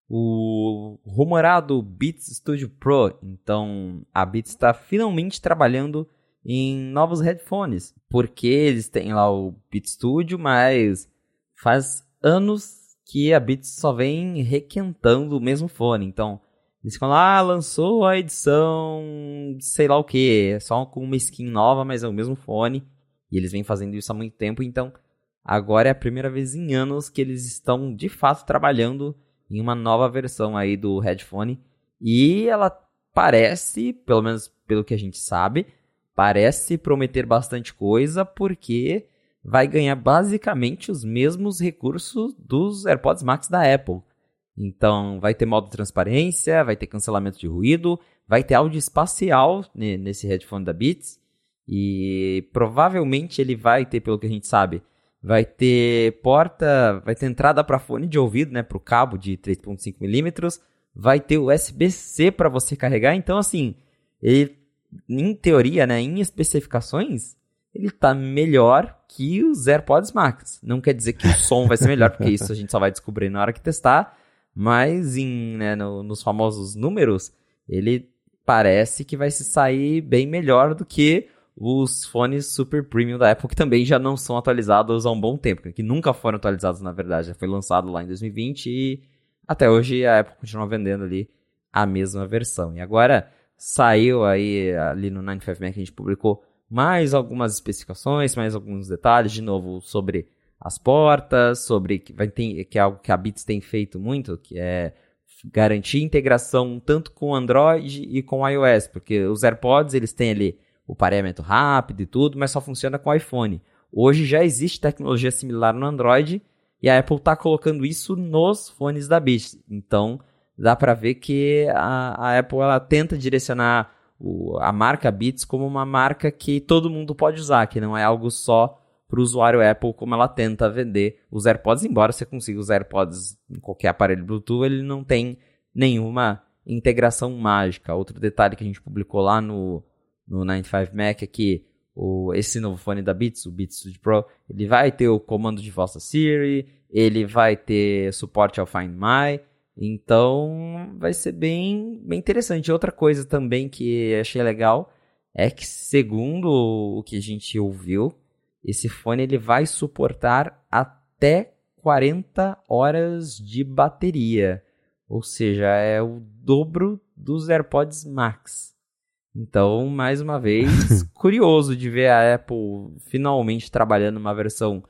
O rumorado Beats Studio Pro, então a Beats está finalmente trabalhando em novos headphones, porque eles têm lá o Beat Studio, mas faz anos que a Beats só vem requentando o mesmo fone. Então, eles falam, ah, lançou a edição sei lá o que, é só com uma skin nova, mas é o mesmo fone. E eles vêm fazendo isso há muito tempo, então agora é a primeira vez em anos que eles estão de fato trabalhando em uma nova versão aí do headphone. E ela parece, pelo menos pelo que a gente sabe, parece prometer bastante coisa, porque vai ganhar basicamente os mesmos recursos dos AirPods Max da Apple. Então, vai ter modo transparência, vai ter cancelamento de ruído, vai ter áudio espacial nesse headphone da Beats. E provavelmente ele vai ter, pelo que a gente sabe, vai ter porta, vai ter entrada para fone de ouvido, né, para o cabo de 3.5 milímetros, vai ter USB-C para você carregar. Então, assim, ele, em teoria, né, em especificações, ele tá melhor que os AirPods Max. Não quer dizer que o som vai ser melhor, porque isso a gente só vai descobrir na hora que testar, mas em, né, no, nos famosos números, ele parece que vai se sair bem melhor do que os fones super premium da Apple, que também já não são atualizados há um bom tempo, que nunca foram atualizados, na verdade. Já foi lançado lá em 2020 e até hoje a Apple continua vendendo ali a mesma versão. E agora saiu aí ali no 95 Mac, a gente publicou mais algumas especificações, mais alguns detalhes, de novo, sobre as portas, sobre que, vai ter, que é algo que a Beats tem feito muito, que é garantir integração tanto com Android e com iOS, porque os AirPods eles têm ali o pareamento rápido e tudo, mas só funciona com iPhone. Hoje já existe tecnologia similar no Android e a Apple está colocando isso nos fones da Beats. Então dá para ver que a, a Apple ela tenta direcionar o, a marca Beats como uma marca que todo mundo pode usar, que não é algo só para o usuário Apple, como ela tenta vender os AirPods, embora você consiga usar AirPods em qualquer aparelho Bluetooth, ele não tem nenhuma integração mágica. Outro detalhe que a gente publicou lá no, no 95 Mac é que o, esse novo fone da Beats, o Beats Studio Pro, ele vai ter o comando de voz da Siri, ele vai ter suporte ao Find My, então, vai ser bem, bem interessante. Outra coisa também que achei legal é que, segundo o que a gente ouviu, esse fone ele vai suportar até 40 horas de bateria. Ou seja, é o dobro dos AirPods Max. Então, mais uma vez, curioso de ver a Apple finalmente trabalhando uma versão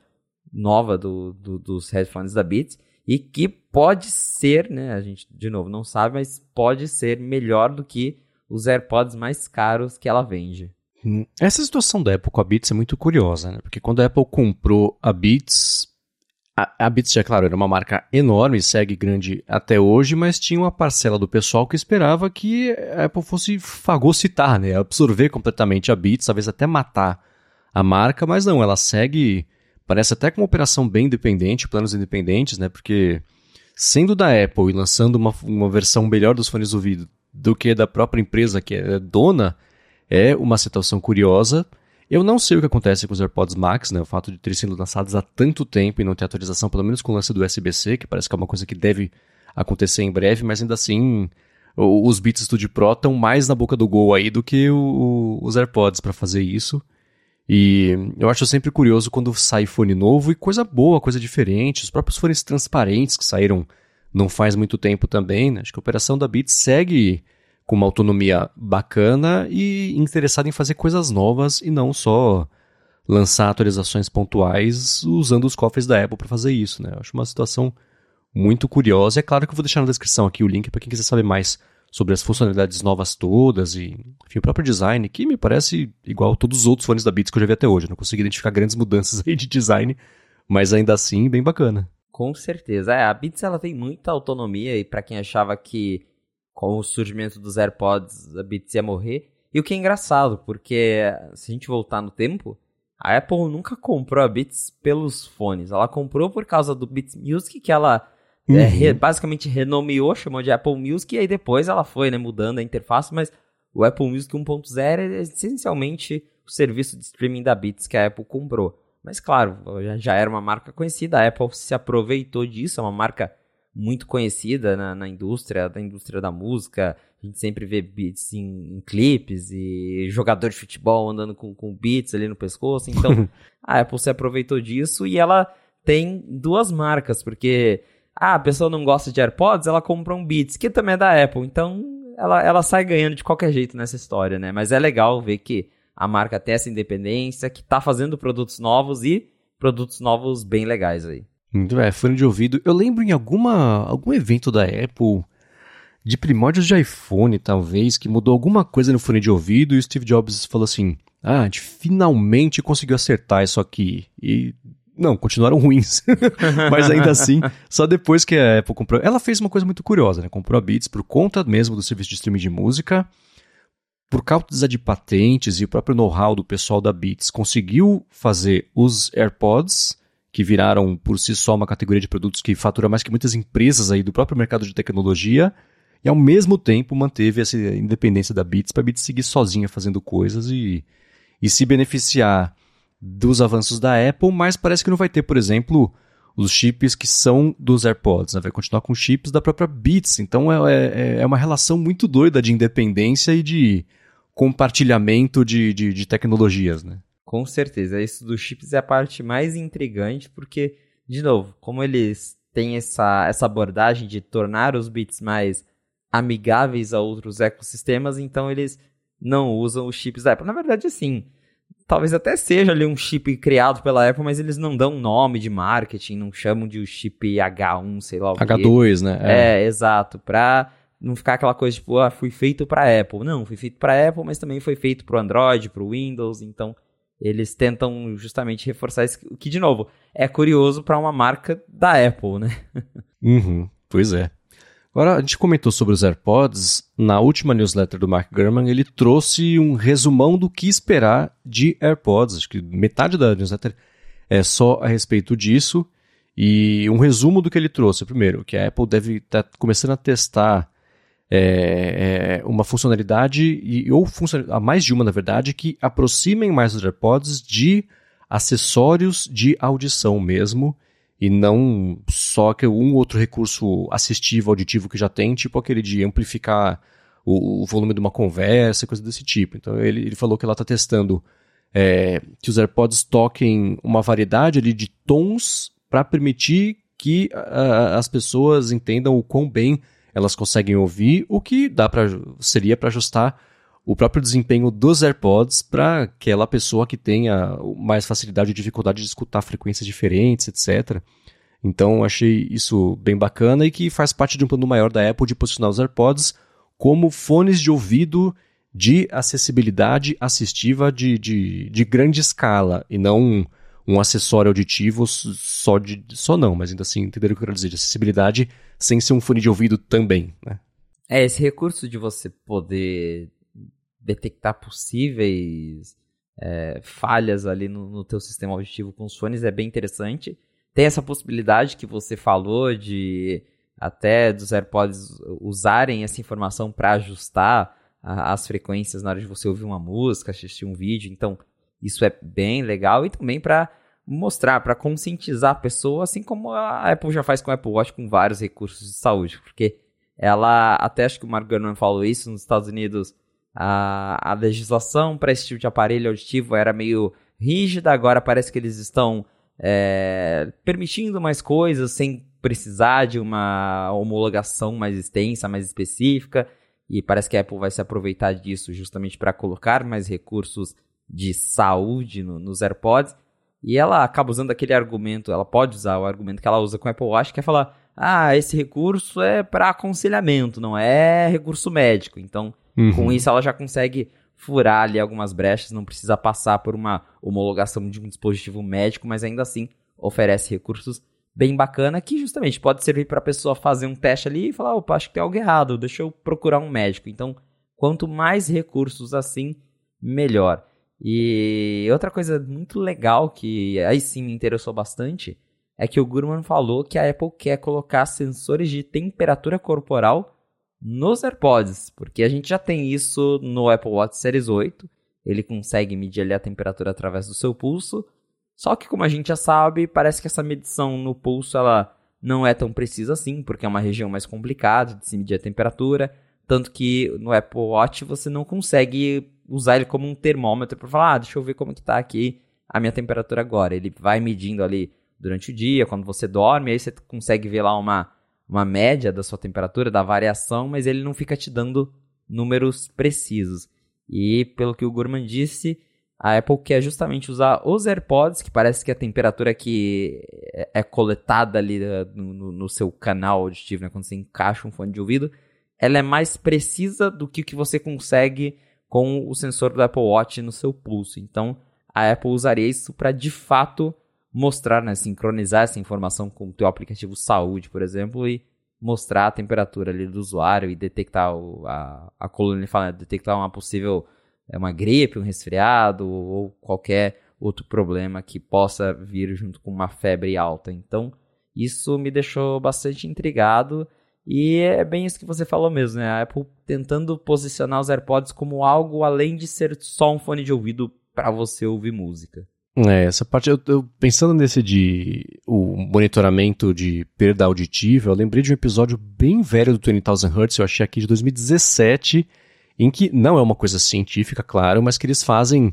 nova do, do, dos headphones da Beats e que pode ser, né, a gente de novo não sabe, mas pode ser melhor do que os AirPods mais caros que ela vende. Hum, essa situação da Apple com a Beats é muito curiosa, né? Porque quando a Apple comprou a Beats, a, Beats, já claro, era uma marca enorme, segue grande até hoje, mas tinha uma parcela do pessoal que esperava que a Apple fosse fagocitar, né? Absorver completamente a Beats, talvez até matar a marca, mas não, ela segue, parece até com uma operação bem independente, planos independentes, né? Porque sendo da Apple e lançando uma, uma versão melhor dos fones de ouvido do que da própria empresa que é dona, é uma situação curiosa. Eu não sei o que acontece com os AirPods Max, né? O fato de terem sido lançados há tanto tempo e não ter atualização, pelo menos com o lance do USB-C, que parece que é uma coisa que deve acontecer em breve, mas ainda assim os Beats Studio Pro estão mais na boca do gol aí do que o, os AirPods para fazer isso. E eu acho sempre curioso quando sai fone novo e coisa boa, coisa diferente. Os próprios fones transparentes que saíram não faz muito tempo também. Né? Acho que a operação da Beats segue com uma autonomia bacana e interessado em fazer coisas novas e não só lançar atualizações pontuais usando os cofres da Apple para fazer isso, né? Eu acho uma situação muito curiosa. É claro que eu vou deixar na descrição aqui o link para quem quiser saber mais sobre as funcionalidades novas todas e enfim, o próprio design, que me parece igual a todos os outros fones da Beats que eu já vi até hoje. Não consegui identificar grandes mudanças aí de design, mas ainda assim bem bacana. Com certeza. É, a Beats ela tem muita autonomia e para quem achava que com o surgimento dos AirPods, a Beats ia morrer. E o que é engraçado, porque se a gente voltar no tempo, a Apple nunca comprou a Beats pelos fones. Ela comprou por causa do Beats Music, que ela é, uhum. é, re, basicamente renomeou, chamou de Apple Music, e aí depois ela foi né, mudando a interface, mas o Apple Music 1.0 é essencialmente o serviço de streaming da Beats que a Apple comprou. Mas claro, já era uma marca conhecida, a Apple se aproveitou disso, é uma marca muito conhecida na, na indústria, da indústria da música. A gente sempre vê beats em, em clipes e jogador de futebol andando com, com beats ali no pescoço. Então, a Apple se aproveitou disso e ela tem duas marcas, porque ah, a pessoa não gosta de AirPods, ela compra um Beats, que também é da Apple. Então, ela, ela sai ganhando de qualquer jeito nessa história, né? Mas é legal ver que a marca tem essa independência, que tá fazendo produtos novos e produtos novos bem legais aí. É, fone de ouvido. Eu lembro em alguma, algum evento da Apple, de primórdios de iPhone, talvez, que mudou alguma coisa no fone de ouvido e o Steve Jobs falou assim: Ah, a gente finalmente conseguiu acertar isso aqui. E. Não, continuaram ruins. Mas ainda assim, só depois que a Apple comprou. Ela fez uma coisa muito curiosa, né? Comprou a Beats por conta mesmo do serviço de streaming de música. Por causa de patentes e o próprio know-how do pessoal da Beats, conseguiu fazer os AirPods que viraram por si só uma categoria de produtos que fatura mais que muitas empresas aí do próprio mercado de tecnologia, e ao mesmo tempo manteve essa independência da Beats para a Beats seguir sozinha fazendo coisas e, e se beneficiar dos avanços da Apple, mas parece que não vai ter, por exemplo, os chips que são dos AirPods, né? vai continuar com chips da própria Beats, então é, é, é uma relação muito doida de independência e de compartilhamento de, de, de tecnologias, né? Com certeza, isso dos chips é a parte mais intrigante, porque, de novo, como eles têm essa, essa abordagem de tornar os bits mais amigáveis a outros ecossistemas, então eles não usam os chips da Apple. Na verdade, sim, talvez até seja ali um chip criado pela Apple, mas eles não dão nome de marketing, não chamam de chip H1, sei lá o H2, quê. né? É. é, exato, pra não ficar aquela coisa tipo, ah, fui feito para Apple. Não, foi feito para Apple, mas também foi feito para Android, para Windows, então eles tentam justamente reforçar isso, que, de novo, é curioso para uma marca da Apple, né? uhum, pois é. Agora, a gente comentou sobre os AirPods. Na última newsletter do Mark Gurman, ele trouxe um resumão do que esperar de AirPods. Acho que metade da newsletter é só a respeito disso. E um resumo do que ele trouxe. Primeiro, que a Apple deve estar tá começando a testar é, é uma funcionalidade, e, ou a mais de uma, na verdade, que aproximem mais os AirPods de acessórios de audição mesmo, e não só que um outro recurso assistivo, auditivo que já tem, tipo aquele de amplificar o, o volume de uma conversa, coisa desse tipo. Então ele, ele falou que ela está testando é, que os AirPods toquem uma variedade ali de tons para permitir que as pessoas entendam o quão bem elas conseguem ouvir, o que dá para seria para ajustar o próprio desempenho dos AirPods para aquela pessoa que tenha mais facilidade e dificuldade de escutar frequências diferentes, etc. Então achei isso bem bacana e que faz parte de um plano maior da Apple de posicionar os AirPods como fones de ouvido de acessibilidade assistiva de, de, de grande escala e não um, acessório auditivo só de. só não, mas ainda assim, entenderam o que eu quero dizer? De acessibilidade sem ser um fone de ouvido também, né? É, esse recurso de você poder detectar possíveis é, falhas ali no, no teu sistema auditivo com os fones é bem interessante. Tem essa possibilidade que você falou de até dos AirPods usarem essa informação para ajustar a, as frequências na hora de você ouvir uma música, assistir um vídeo. Então, isso é bem legal e também para mostrar, para conscientizar a pessoa, assim como a Apple já faz com o Apple Watch com vários recursos de saúde, porque ela, até acho que o Mark Gurman falou isso nos Estados Unidos, a, a legislação para esse tipo de aparelho auditivo era meio rígida, agora parece que eles estão é, permitindo mais coisas sem precisar de uma homologação mais extensa, mais específica, e parece que a Apple vai se aproveitar disso justamente para colocar mais recursos de saúde no, nos AirPods. E ela acaba usando aquele argumento, ela pode usar o argumento que ela usa com o Apple Watch, que é falar: ah, esse recurso é para aconselhamento, não é recurso médico. Então, Uhum. Com isso, ela já consegue furar ali algumas brechas, não precisa passar por uma homologação de um dispositivo médico, mas ainda assim oferece recursos bem bacana que justamente pode servir para a pessoa fazer um teste ali e falar, opa, acho que tem algo errado, deixa eu procurar um médico. Então, quanto mais recursos assim, melhor. E outra coisa muito legal que aí sim me interessou bastante é que o Gurman falou que a Apple quer colocar sensores de temperatura corporal nos AirPods, porque a gente já tem isso no Apple Watch Series 8. Ele consegue medir ali a temperatura através do seu pulso. Só que como a gente já sabe, parece que essa medição no pulso ela não é tão precisa assim, porque é uma região mais complicada de se medir a temperatura, tanto que no Apple Watch você não consegue usar ele como um termômetro para falar, ah, deixa eu ver como que tá aqui a minha temperatura agora. Ele vai medindo ali durante o dia, quando você dorme, aí você consegue ver lá uma uma média da sua temperatura, da variação, mas ele não fica te dando números precisos. E pelo que o Gurman disse, a Apple quer justamente usar os AirPods, que parece que a temperatura que é coletada ali eh, no, no seu canal auditivo, né, quando você encaixa um fone de ouvido, ela é mais precisa do que o que você consegue com o sensor do Apple Watch no seu pulso. Então, a Apple usaria isso para de fato mostrar, né, sincronizar essa informação com o teu aplicativo saúde, por exemplo, e mostrar a temperatura ali do usuário e detectar o, a, a coluna fala, detectar uma possível é, uma gripe, um resfriado ou qualquer outro problema que possa vir junto com uma febre alta. Então, isso me deixou bastante intrigado e é bem isso que você falou mesmo, né? A Apple tentando posicionar os AirPods como algo além de ser só um fone de ouvido para você ouvir música. É, essa parte, eu, eu, pensando nesse de o monitoramento de perda auditiva, eu lembrei de um episódio bem velho do 20,000 Hertz, eu achei aqui de 2017, em que não é uma coisa científica, claro, mas que eles fazem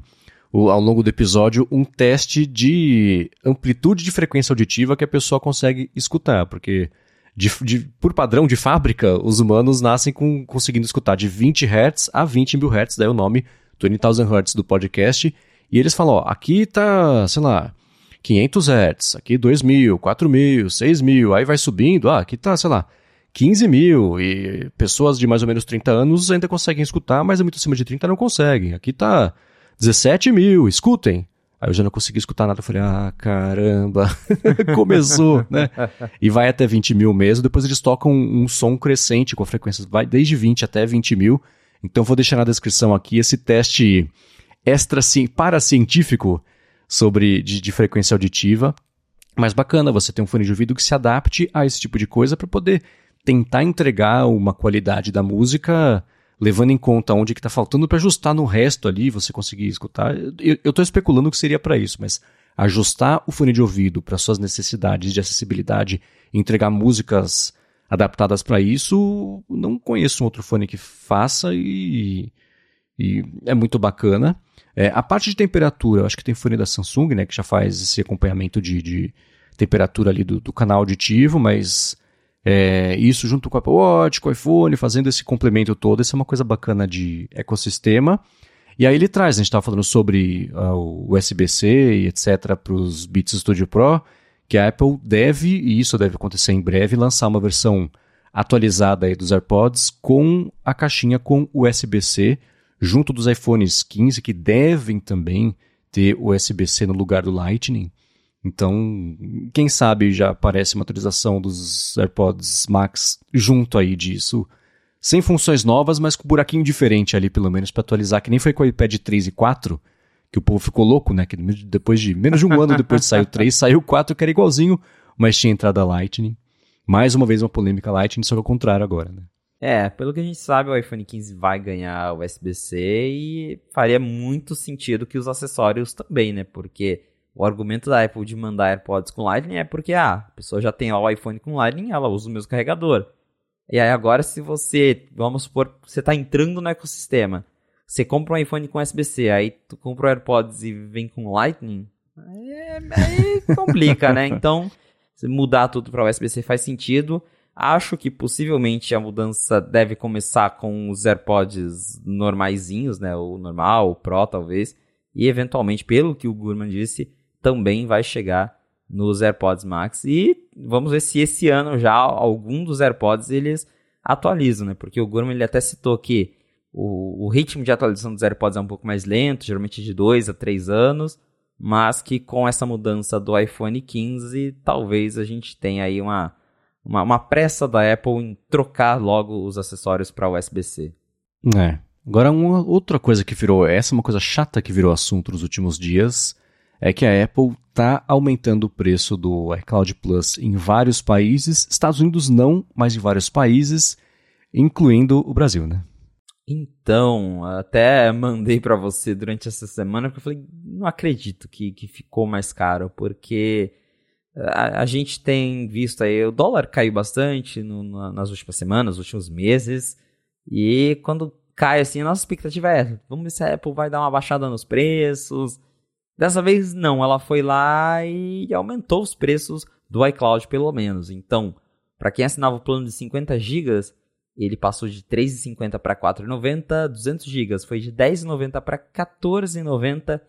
o, ao longo do episódio um teste de amplitude de frequência auditiva que a pessoa consegue escutar, porque de, de, por padrão de fábrica, os humanos nascem com, conseguindo escutar de 20 Hz a 20 mil Hz, daí o nome 20,000 Hz do podcast, e eles falam, ó, aqui tá, sei lá, 500 Hz, aqui 2.000, 4.000, 6.000, aí vai subindo, ah, aqui tá, sei lá, 15 mil, e pessoas de mais ou menos 30 anos ainda conseguem escutar, mas muito acima de 30 não conseguem. Aqui tá 17 mil, escutem. Aí eu já não consegui escutar nada, eu falei, ah, caramba, começou, né? E vai até 20 mil mesmo, depois eles tocam um, um som crescente com frequências, vai desde 20 até 20 mil. Então vou deixar na descrição aqui esse teste extra paracientífico sobre de, de frequência auditiva. Mas bacana você ter um fone de ouvido que se adapte a esse tipo de coisa para poder tentar entregar uma qualidade da música levando em conta onde que está faltando para ajustar no resto ali, você conseguir escutar. Eu estou especulando que seria para isso, mas ajustar o fone de ouvido para suas necessidades de acessibilidade, entregar músicas adaptadas para isso, não conheço um outro fone que faça e, e é muito bacana. É, a parte de temperatura, eu acho que tem fone da Samsung, né, que já faz esse acompanhamento de, de temperatura ali do, do canal auditivo, mas é, isso junto com o Apple Watch, com o iPhone, fazendo esse complemento todo, isso é uma coisa bacana de ecossistema. E aí ele traz, a gente estava falando sobre uh, o USB-C e etc. para os Beats Studio Pro, que a Apple deve, e isso deve acontecer em breve, lançar uma versão atualizada aí dos AirPods com a caixinha com USB-C junto dos iPhones 15, que devem também ter USB-C no lugar do Lightning. Então, quem sabe já aparece uma atualização dos AirPods Max junto aí disso. Sem funções novas, mas com um buraquinho diferente ali, pelo menos, para atualizar, que nem foi com o iPad 3 e 4, que o povo ficou louco, né? Que depois de menos de um ano depois de sair o 3, saiu o 4, que era igualzinho, mas tinha entrada Lightning. Mais uma vez uma polêmica Lightning, só que ao contrário agora, né? É, pelo que a gente sabe, o iPhone 15 vai ganhar o USB-C e faria muito sentido que os acessórios também, né? Porque o argumento da Apple de mandar AirPods com Lightning é porque ah, a pessoa já tem o iPhone com Lightning, ela usa o mesmo carregador. E aí agora se você, vamos supor, você está entrando no ecossistema, você compra um iPhone com USB-C, aí tu compra o AirPods e vem com Lightning, é, aí complica, né? Então, mudar tudo para USB-C faz sentido. Acho que possivelmente a mudança deve começar com os AirPods normaisinhos, né? O normal, o Pro talvez. E eventualmente, pelo que o Gurman disse, também vai chegar nos AirPods Max. E vamos ver se esse ano já algum dos AirPods eles atualizam, né? Porque o Gurman ele até citou que o, o ritmo de atualização dos AirPods é um pouco mais lento, geralmente de 2 a 3 anos mas que com essa mudança do iPhone 15, talvez a gente tenha aí uma, uma, uma pressa da Apple em trocar logo os acessórios para USB-C. É. Agora, uma outra coisa que virou, essa é uma coisa chata que virou assunto nos últimos dias, é que a Apple está aumentando o preço do iCloud Plus em vários países, Estados Unidos não, mas em vários países, incluindo o Brasil, né? Então, até mandei para você durante essa semana, porque eu falei, não acredito que, que ficou mais caro, porque a, a gente tem visto aí, o dólar caiu bastante no, na, nas últimas semanas, nos últimos meses, e quando cai assim, a nossa expectativa é, vamos ver se a Apple vai dar uma baixada nos preços. Dessa vez não, ela foi lá e aumentou os preços do iCloud pelo menos. Então, para quem assinava o plano de 50 gigas, ele passou de 3,50 para 4,90, 200 GB foi de 10,90 para 14,90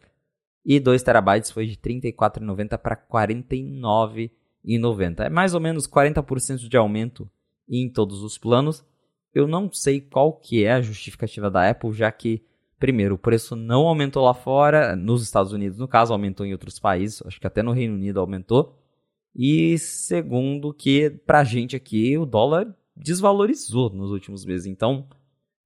e 2 terabytes foi de 34,90 para 49,90. É mais ou menos 40% de aumento em todos os planos. Eu não sei qual que é a justificativa da Apple, já que primeiro, o preço não aumentou lá fora, nos Estados Unidos, no caso, aumentou em outros países, acho que até no Reino Unido aumentou. E segundo, que pra gente aqui o dólar desvalorizou nos últimos meses. Então,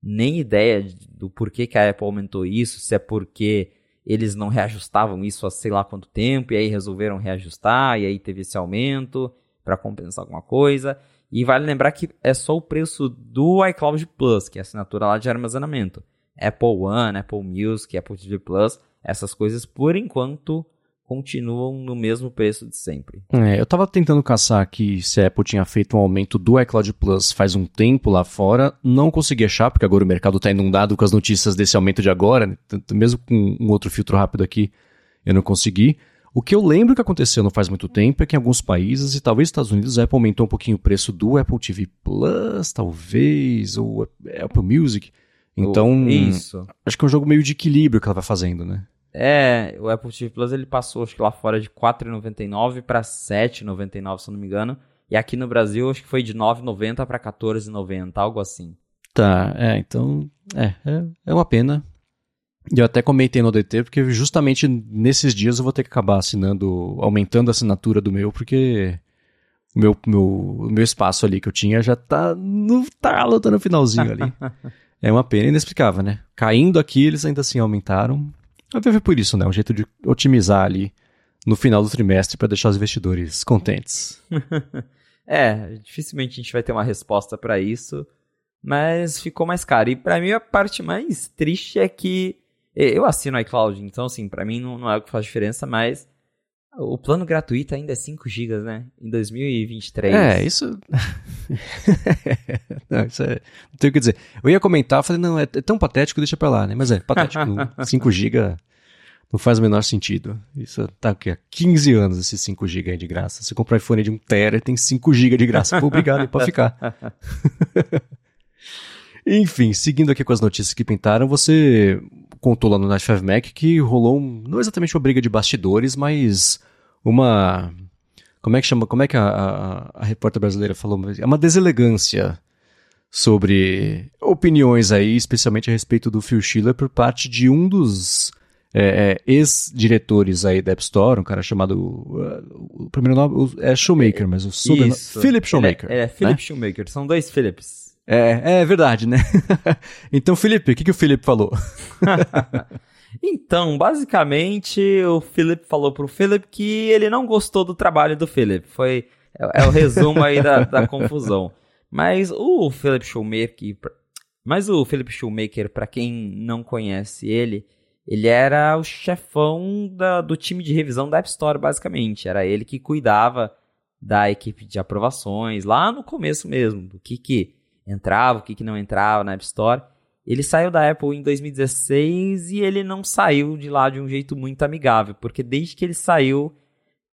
nem ideia do porquê que a Apple aumentou isso, se é porque eles não reajustavam isso há sei lá quanto tempo, e aí resolveram reajustar, e aí teve esse aumento para compensar alguma coisa. E vale lembrar que é só o preço do iCloud Plus, que é a assinatura lá de armazenamento. Apple One, Apple Music, Apple TV Plus, essas coisas por enquanto continuam no mesmo preço de sempre. É, eu estava tentando caçar aqui se a Apple tinha feito um aumento do iCloud Plus faz um tempo lá fora, não consegui achar, porque agora o mercado está inundado com as notícias desse aumento de agora, né? mesmo com um outro filtro rápido aqui, eu não consegui. O que eu lembro que aconteceu não faz muito tempo é que em alguns países, e talvez Estados Unidos, a Apple aumentou um pouquinho o preço do Apple TV Plus, talvez, ou Apple Music. Então, oh, isso. acho que é um jogo meio de equilíbrio que ela vai fazendo, né? É, o Apple TV Plus ele passou, acho que lá fora de R$ 4,99 para R$ 7,99, se eu não me engano. E aqui no Brasil, acho que foi de R$ 9,90 para R$ 14,90, algo assim. Tá, é, então, é, é, é uma pena. E eu até comentei no DT, porque justamente nesses dias eu vou ter que acabar assinando, aumentando a assinatura do meu, porque o meu, meu, meu espaço ali que eu tinha já tá no talo, tá no finalzinho ali. é uma pena inexplicável, né? Caindo aqui, eles ainda assim aumentaram. Ver por isso, né? Um jeito de otimizar ali no final do trimestre para deixar os investidores contentes. é, dificilmente a gente vai ter uma resposta para isso, mas ficou mais caro. E para mim a parte mais triste é que eu assino iCloud, então assim, para mim não, não é o que faz diferença, mas o plano gratuito ainda é 5 GB, né? Em 2023. É, isso. não, isso é. Não tenho o que dizer. Eu ia comentar, falei, não, é, é tão patético, deixa pra lá, né? Mas é, patético. 5 GB não faz o menor sentido. Isso tá aqui há 15 anos, esse 5 GB aí de graça. Você compra um iPhone de 1 TB tem 5 GB de graça. Pô, obrigado aí, pode ficar. Enfim, seguindo aqui com as notícias que pintaram, você contou lá no Night 5 Mac que rolou um, não exatamente uma briga de bastidores, mas uma. Como é que chama? Como é que a, a, a repórter brasileira falou? É uma deselegância sobre opiniões aí, especialmente a respeito do Phil Schiller por parte de um dos é, é, ex-diretores aí da App Store, um cara chamado. Uh, o primeiro nome é Shoemaker, mas o sobrenome. Philip Shoemaker. É, é Philip né? Shoemaker, são dois Philips. É, é verdade, né? então, Felipe, o que, que o Felipe falou? então, basicamente, o Philip falou pro Philip que ele não gostou do trabalho do Philip. Foi. É, é o resumo aí da, da confusão. Mas o Philip Shoemaker. Mas o Philip Shoemaker, para quem não conhece ele, ele era o chefão da, do time de revisão da App Store, basicamente. Era ele que cuidava da equipe de aprovações, lá no começo mesmo, do que, que entrava, o que, que não entrava na App Store. Ele saiu da Apple em 2016 e ele não saiu de lá de um jeito muito amigável, porque desde que ele saiu,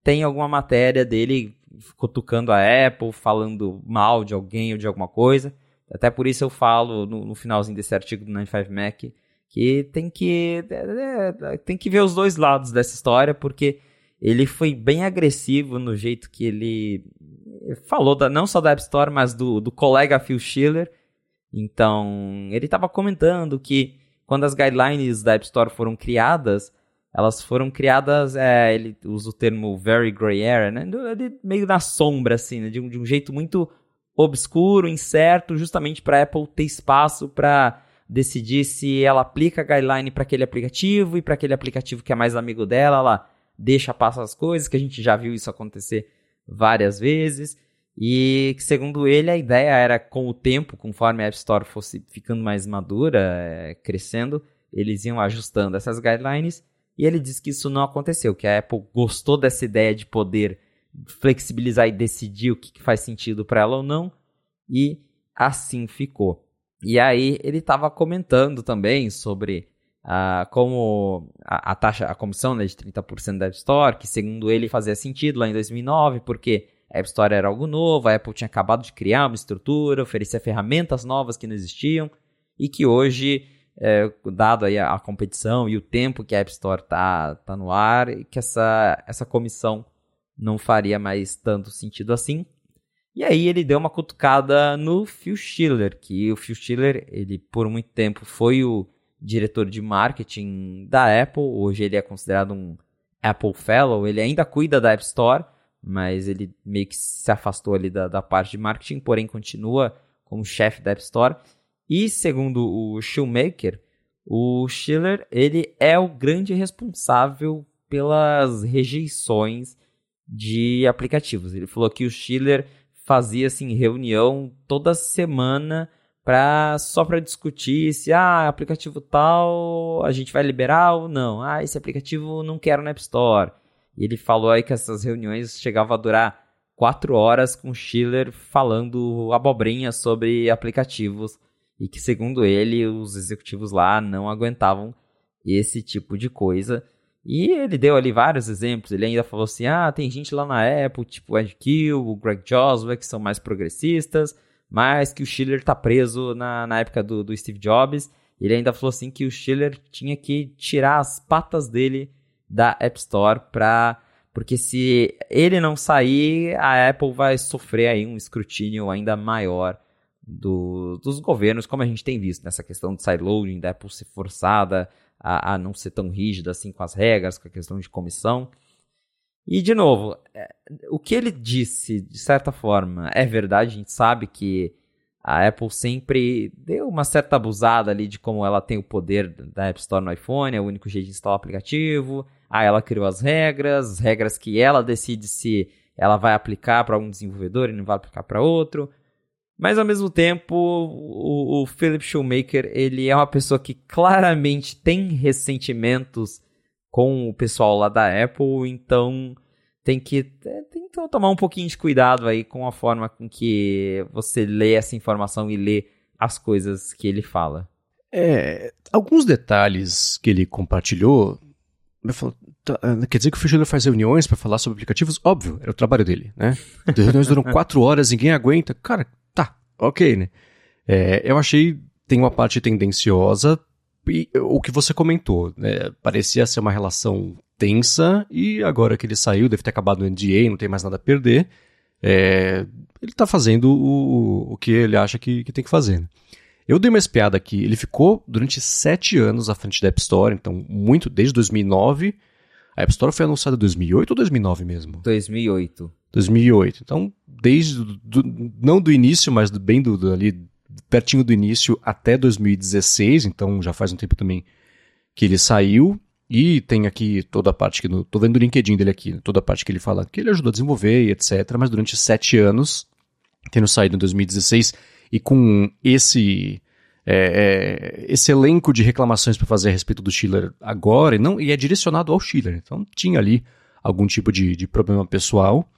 tem alguma matéria dele cutucando a Apple, falando mal de alguém ou de alguma coisa. Até por isso eu falo no, no finalzinho desse artigo do 95Mac que tem que é, é, tem que ver os dois lados dessa história, porque ele foi bem agressivo no jeito que ele falou, da, não só da App Store, mas do, do colega Phil Schiller. Então, ele estava comentando que quando as guidelines da App Store foram criadas, elas foram criadas, é, ele usa o termo very gray area, né? meio na sombra, assim, né? de, um, de um jeito muito obscuro, incerto, justamente para a Apple ter espaço para decidir se ela aplica a guideline para aquele aplicativo e para aquele aplicativo que é mais amigo dela, ela deixa passar as coisas, que a gente já viu isso acontecer várias vezes. E segundo ele, a ideia era com o tempo, conforme a App Store fosse ficando mais madura, é, crescendo, eles iam ajustando essas guidelines. E ele disse que isso não aconteceu, que a Apple gostou dessa ideia de poder flexibilizar e decidir o que faz sentido para ela ou não, e assim ficou. E aí ele estava comentando também sobre uh, como a, a, taxa, a comissão né, de 30% da App Store, que segundo ele fazia sentido lá em 2009, porque a App Store era algo novo, a Apple tinha acabado de criar uma estrutura, oferecer ferramentas novas que não existiam, e que hoje, é, dado aí a, a, competição e o tempo que a App Store está tá no ar, que essa, essa comissão não faria mais tanto sentido assim. E aí ele deu uma cutucada no Phil Schiller, que o Phil Schiller, ele por muito tempo foi o diretor de marketing da Apple, hoje ele é considerado um Apple Fellow, ele ainda cuida da App Store, mas ele meio que se afastou ali da, da parte de marketing, porém continua como chefe da App Store. E segundo o Shoemaker, o Schiller, ele é o grande responsável pelas rejeições de aplicativos. Ele falou que o Schiller fazia assim reunião toda semana para só para discutir se ah, aplicativo tal a gente vai liberar ou não. Ah, esse aplicativo não quero na App Store. E ele falou aí que essas reuniões chegavam a durar quatro horas com o Schiller falando abobrinha sobre aplicativos e que segundo ele os executivos lá não aguentavam esse tipo de coisa e ele deu ali vários exemplos. Ele ainda falou assim: ah, tem gente lá na Apple, tipo o Ed Kill, o Greg Joswick, que são mais progressistas, mas que o Schiller tá preso na, na época do, do Steve Jobs. Ele ainda falou assim que o Schiller tinha que tirar as patas dele da App Store para porque se ele não sair, a Apple vai sofrer aí um escrutínio ainda maior do, dos governos, como a gente tem visto nessa questão de sideloading, da Apple ser forçada a, a não ser tão rígido assim com as regras, com a questão de comissão. E, de novo, é, o que ele disse, de certa forma, é verdade. A gente sabe que a Apple sempre deu uma certa abusada ali de como ela tem o poder da App Store no iPhone, é o único jeito de instalar o aplicativo. Aí ela criou as regras, as regras que ela decide se ela vai aplicar para um desenvolvedor e não vai aplicar para outro. Mas ao mesmo tempo, o, o Philip Shoemaker, ele é uma pessoa que claramente tem ressentimentos com o pessoal lá da Apple, então tem que, é, tem que tomar um pouquinho de cuidado aí com a forma com que você lê essa informação e lê as coisas que ele fala. É, alguns detalhes que ele compartilhou, tá, quer dizer que o Fischer faz reuniões para falar sobre aplicativos? Óbvio, era o trabalho dele, né? As reuniões duram quatro horas, ninguém aguenta. Cara, ok, né? É, eu achei tem uma parte tendenciosa e o que você comentou, né? Parecia ser uma relação tensa e agora que ele saiu, deve ter acabado o NDA, não tem mais nada a perder. é, ele está fazendo o, o que ele acha que, que tem que fazer. Né? Eu dei uma espiada aqui, ele ficou durante sete anos à frente da App Store, então muito desde 2009. A App Store foi anunciada em 2008 ou 2009 mesmo? 2008. 2008. Então, desde do, não do início, mas bem do, do, ali pertinho do início até 2016, então já faz um tempo também que ele saiu. E tem aqui toda a parte que. No, tô vendo o LinkedIn dele aqui, toda a parte que ele fala que ele ajudou a desenvolver e etc. Mas durante sete anos, tendo saído em 2016, e com esse. É, é, esse elenco de reclamações para fazer a respeito do Schiller agora, e, não, e é direcionado ao Schiller. Então tinha ali algum tipo de, de problema pessoal.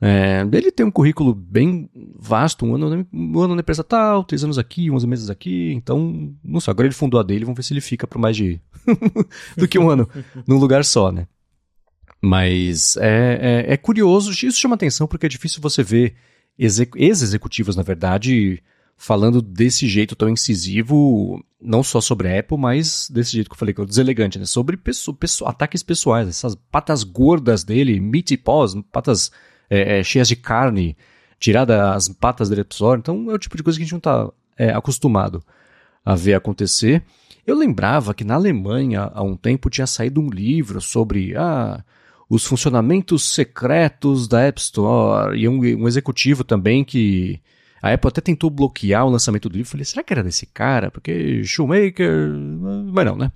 É, ele tem um currículo bem vasto, um ano, um ano na empresa tal, três anos aqui, onze meses aqui, então, não sei, agora ele fundou a dele, vamos ver se ele fica por mais de do que um ano num lugar só, né? Mas é, é, é, curioso, isso chama atenção porque é difícil você ver ex-executivos, na verdade, falando desse jeito tão incisivo, não só sobre a Apple, mas desse jeito que eu falei, que é deselegante, né? Sobre pessoa, pessoa, ataques pessoais, essas patas gordas dele, meaty paws, patas é, é, cheias de carne, tirada as patas dele Store. Então é o tipo de coisa que a gente não está é, acostumado a ver acontecer. Eu lembrava que na Alemanha, há um tempo, tinha saído um livro sobre ah, os funcionamentos secretos da App Store. E um, um executivo também que. A Apple até tentou bloquear o lançamento do livro. Falei, será que era desse cara? Porque Shoemaker. Mas não, né?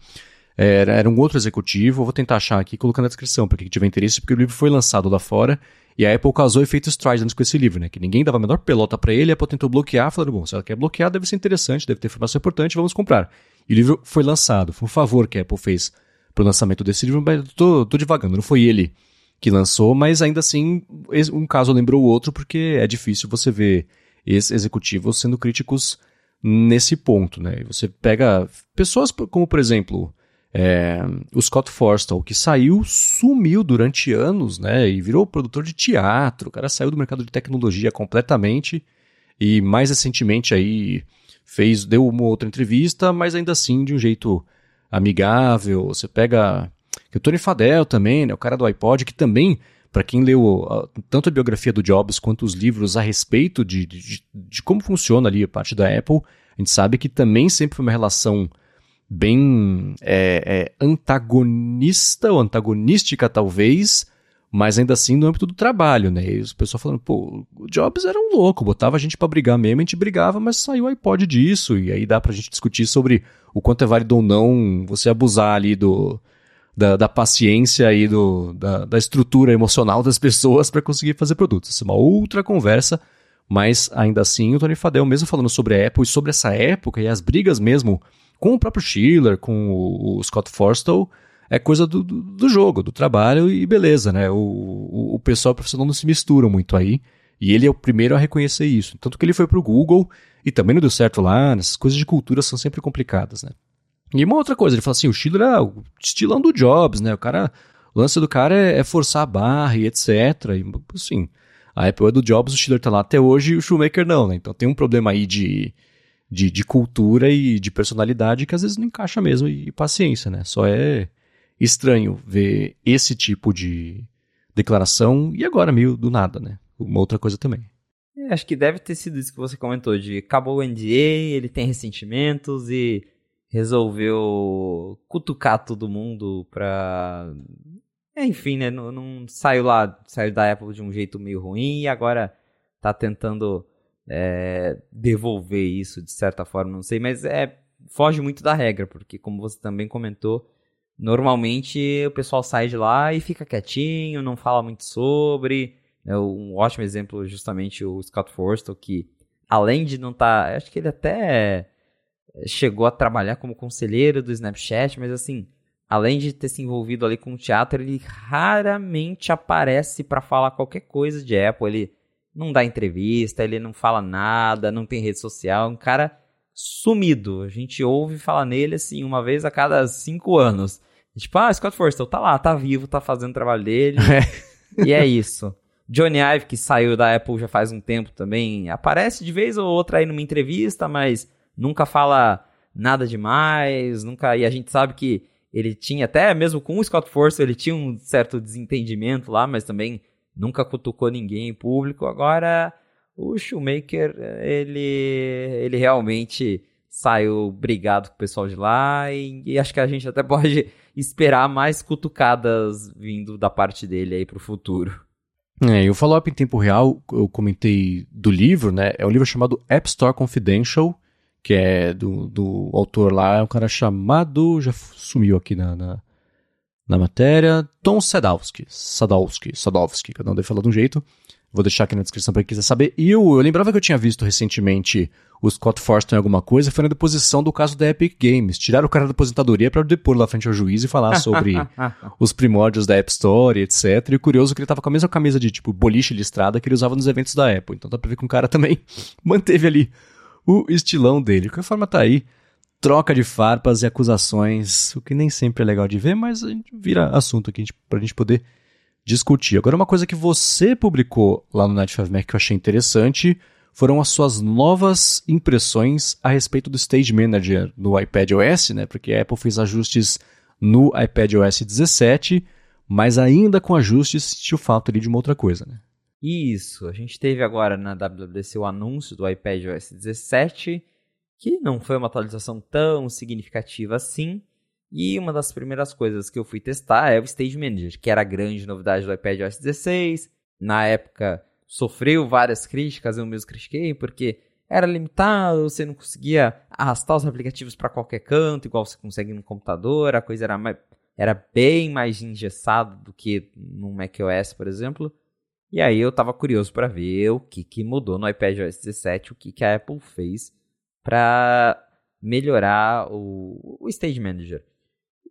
Era, era um outro executivo. vou tentar achar aqui, colocando na descrição para quem tiver interesse, porque o livro foi lançado lá fora. E a Apple causou efeito Strident com esse livro, né? Que ninguém dava a menor pelota para ele, a Apple tentou bloquear, falando, bom, se ela quer bloquear, deve ser interessante, deve ter informação importante, vamos comprar. E o livro foi lançado. Foi um favor que a Apple fez pro lançamento desse livro, mas tô, tô divagando, não foi ele que lançou, mas ainda assim, um caso lembrou o outro, porque é difícil você ver ex-executivos sendo críticos nesse ponto, né? Você pega pessoas como, por exemplo, é, o Scott Forstall, que saiu, sumiu durante anos, né? E virou produtor de teatro. O cara saiu do mercado de tecnologia completamente. E mais recentemente aí fez, deu uma outra entrevista, mas ainda assim de um jeito amigável. Você pega o Tony Fadell também, né? O cara do iPod, que também, para quem leu uh, tanto a biografia do Jobs quanto os livros a respeito de, de, de como funciona ali a parte da Apple, a gente sabe que também sempre foi uma relação bem é, é, antagonista ou antagonística, talvez, mas ainda assim no âmbito do trabalho, né? E os pessoal falando, pô, o Jobs era um louco, botava a gente para brigar mesmo, a gente brigava, mas saiu o iPod disso, e aí dá pra gente discutir sobre o quanto é válido ou não você abusar ali do, da, da paciência e do, da, da estrutura emocional das pessoas para conseguir fazer produtos. Isso é uma outra conversa, mas ainda assim o Tony Fadell, mesmo falando sobre a Apple e sobre essa época e as brigas mesmo com o próprio Schiller, com o, Scott Forstall, é coisa do, do, jogo, do trabalho e beleza, né? O, o, o pessoal profissional não se mistura muito aí. E ele é o primeiro a reconhecer isso. Tanto que ele foi pro Google e também não deu certo lá. Essas coisas de cultura são sempre complicadas, né? E uma outra coisa, ele fala assim, o Schiller é o estilão do Jobs, né? O cara, o lance do cara é, é forçar a barra e etc. E, assim, a Apple é do Jobs, o Schiller tá lá até hoje e o Shoemaker não, né? Então tem um problema aí de de, de cultura e de personalidade que às vezes não encaixa mesmo, e, e paciência, né? Só é estranho ver esse tipo de declaração e agora meio do nada, né? Uma outra coisa também. É, acho que deve ter sido isso que você comentou, de acabou o NDA, ele tem ressentimentos e resolveu cutucar todo mundo pra... É, enfim, né? Não, não, saiu lá, saiu da Apple de um jeito meio ruim e agora tá tentando é, devolver isso de certa forma, não sei, mas é foge muito da regra, porque como você também comentou, normalmente o pessoal sai de lá e fica quietinho, não fala muito sobre. É um ótimo exemplo justamente o Scott Forstall, que além de não estar, tá, acho que ele até chegou a trabalhar como conselheiro do Snapchat, mas assim, além de ter se envolvido ali com o teatro, ele raramente aparece para falar qualquer coisa de Apple. Ele não dá entrevista, ele não fala nada, não tem rede social, um cara sumido. A gente ouve falar nele assim uma vez a cada cinco anos. Tipo, ah, Scott Forstall tá lá, tá vivo, tá fazendo o trabalho dele. É. e é isso. Johnny Ive, que saiu da Apple já faz um tempo também, aparece de vez ou outra aí numa entrevista, mas nunca fala nada demais, nunca. E a gente sabe que ele tinha, até mesmo com o Scott Forstall, ele tinha um certo desentendimento lá, mas também nunca cutucou ninguém em público. Agora, o Shoemaker, ele, ele realmente saiu brigado com o pessoal de lá e, e, acho que a gente até pode esperar mais cutucadas vindo da parte dele aí pro futuro. É, e o follow-up em tempo real, eu comentei do livro, né? É um livro chamado App Store Confidential, que é do, do autor lá, é um cara chamado, já sumiu aqui na, na, na matéria, Tom Sadowski, Sadowski, Sadowski, cada um deve falar de um jeito. Vou deixar aqui na descrição para quem quiser saber. E eu, eu lembrava que eu tinha visto recentemente o Scott Forston em alguma coisa, foi na deposição do caso da Epic Games. Tiraram o cara da aposentadoria para depor lá frente ao juiz e falar sobre os primórdios da App Store, etc. E o curioso é que ele tava com a mesma camisa de tipo boliche listrada que ele usava nos eventos da Apple. Então dá pra ver que o cara também manteve ali o estilão dele. De qualquer forma, tá aí. Troca de farpas e acusações, o que nem sempre é legal de ver, mas a gente vira assunto aqui pra gente poder discutir. Agora, uma coisa que você publicou lá no Night 5 Mac que eu achei interessante foram as suas novas impressões a respeito do Stage Manager no iPad OS, né? Porque a Apple fez ajustes no iPad OS 17, mas ainda com ajustes sentiu falta ali de uma outra coisa, né? Isso, a gente teve agora na WWDC o anúncio do iPad OS 17, que não foi uma atualização tão significativa assim, e uma das primeiras coisas que eu fui testar é o Stage Manager, que era a grande novidade do iPad OS 16. Na época sofreu várias críticas, eu mesmo critiquei, porque era limitado, você não conseguia arrastar os aplicativos para qualquer canto, igual você consegue no computador, a coisa era, mais, era bem mais engessada do que no macOS, por exemplo. E aí eu estava curioso para ver o que, que mudou no iPad OS 17, o que, que a Apple fez para melhorar o, o Stage Manager.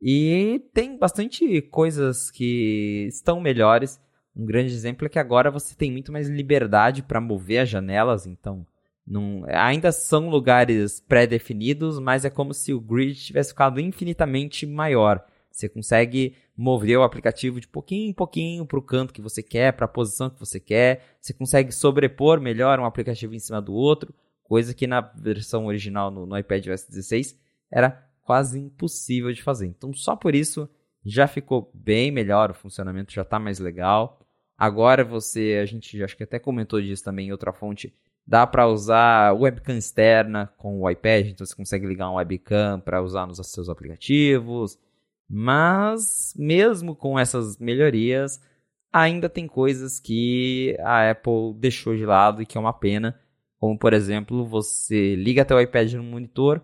E tem bastante coisas que estão melhores. Um grande exemplo é que agora você tem muito mais liberdade para mover as janelas, então não, ainda são lugares pré-definidos, mas é como se o grid tivesse ficado infinitamente maior. Você consegue mover o aplicativo de pouquinho em pouquinho para o canto que você quer, para a posição que você quer. Você consegue sobrepor melhor um aplicativo em cima do outro, coisa que na versão original no, no iPad OS 16 era quase impossível de fazer. Então, só por isso já ficou bem melhor, o funcionamento já está mais legal. Agora você, a gente acho que até comentou disso também em outra fonte, dá para usar webcam externa com o iPad, então você consegue ligar um webcam para usar nos seus aplicativos. Mas mesmo com essas melhorias, ainda tem coisas que a Apple deixou de lado e que é uma pena, como por exemplo, você liga o iPad no monitor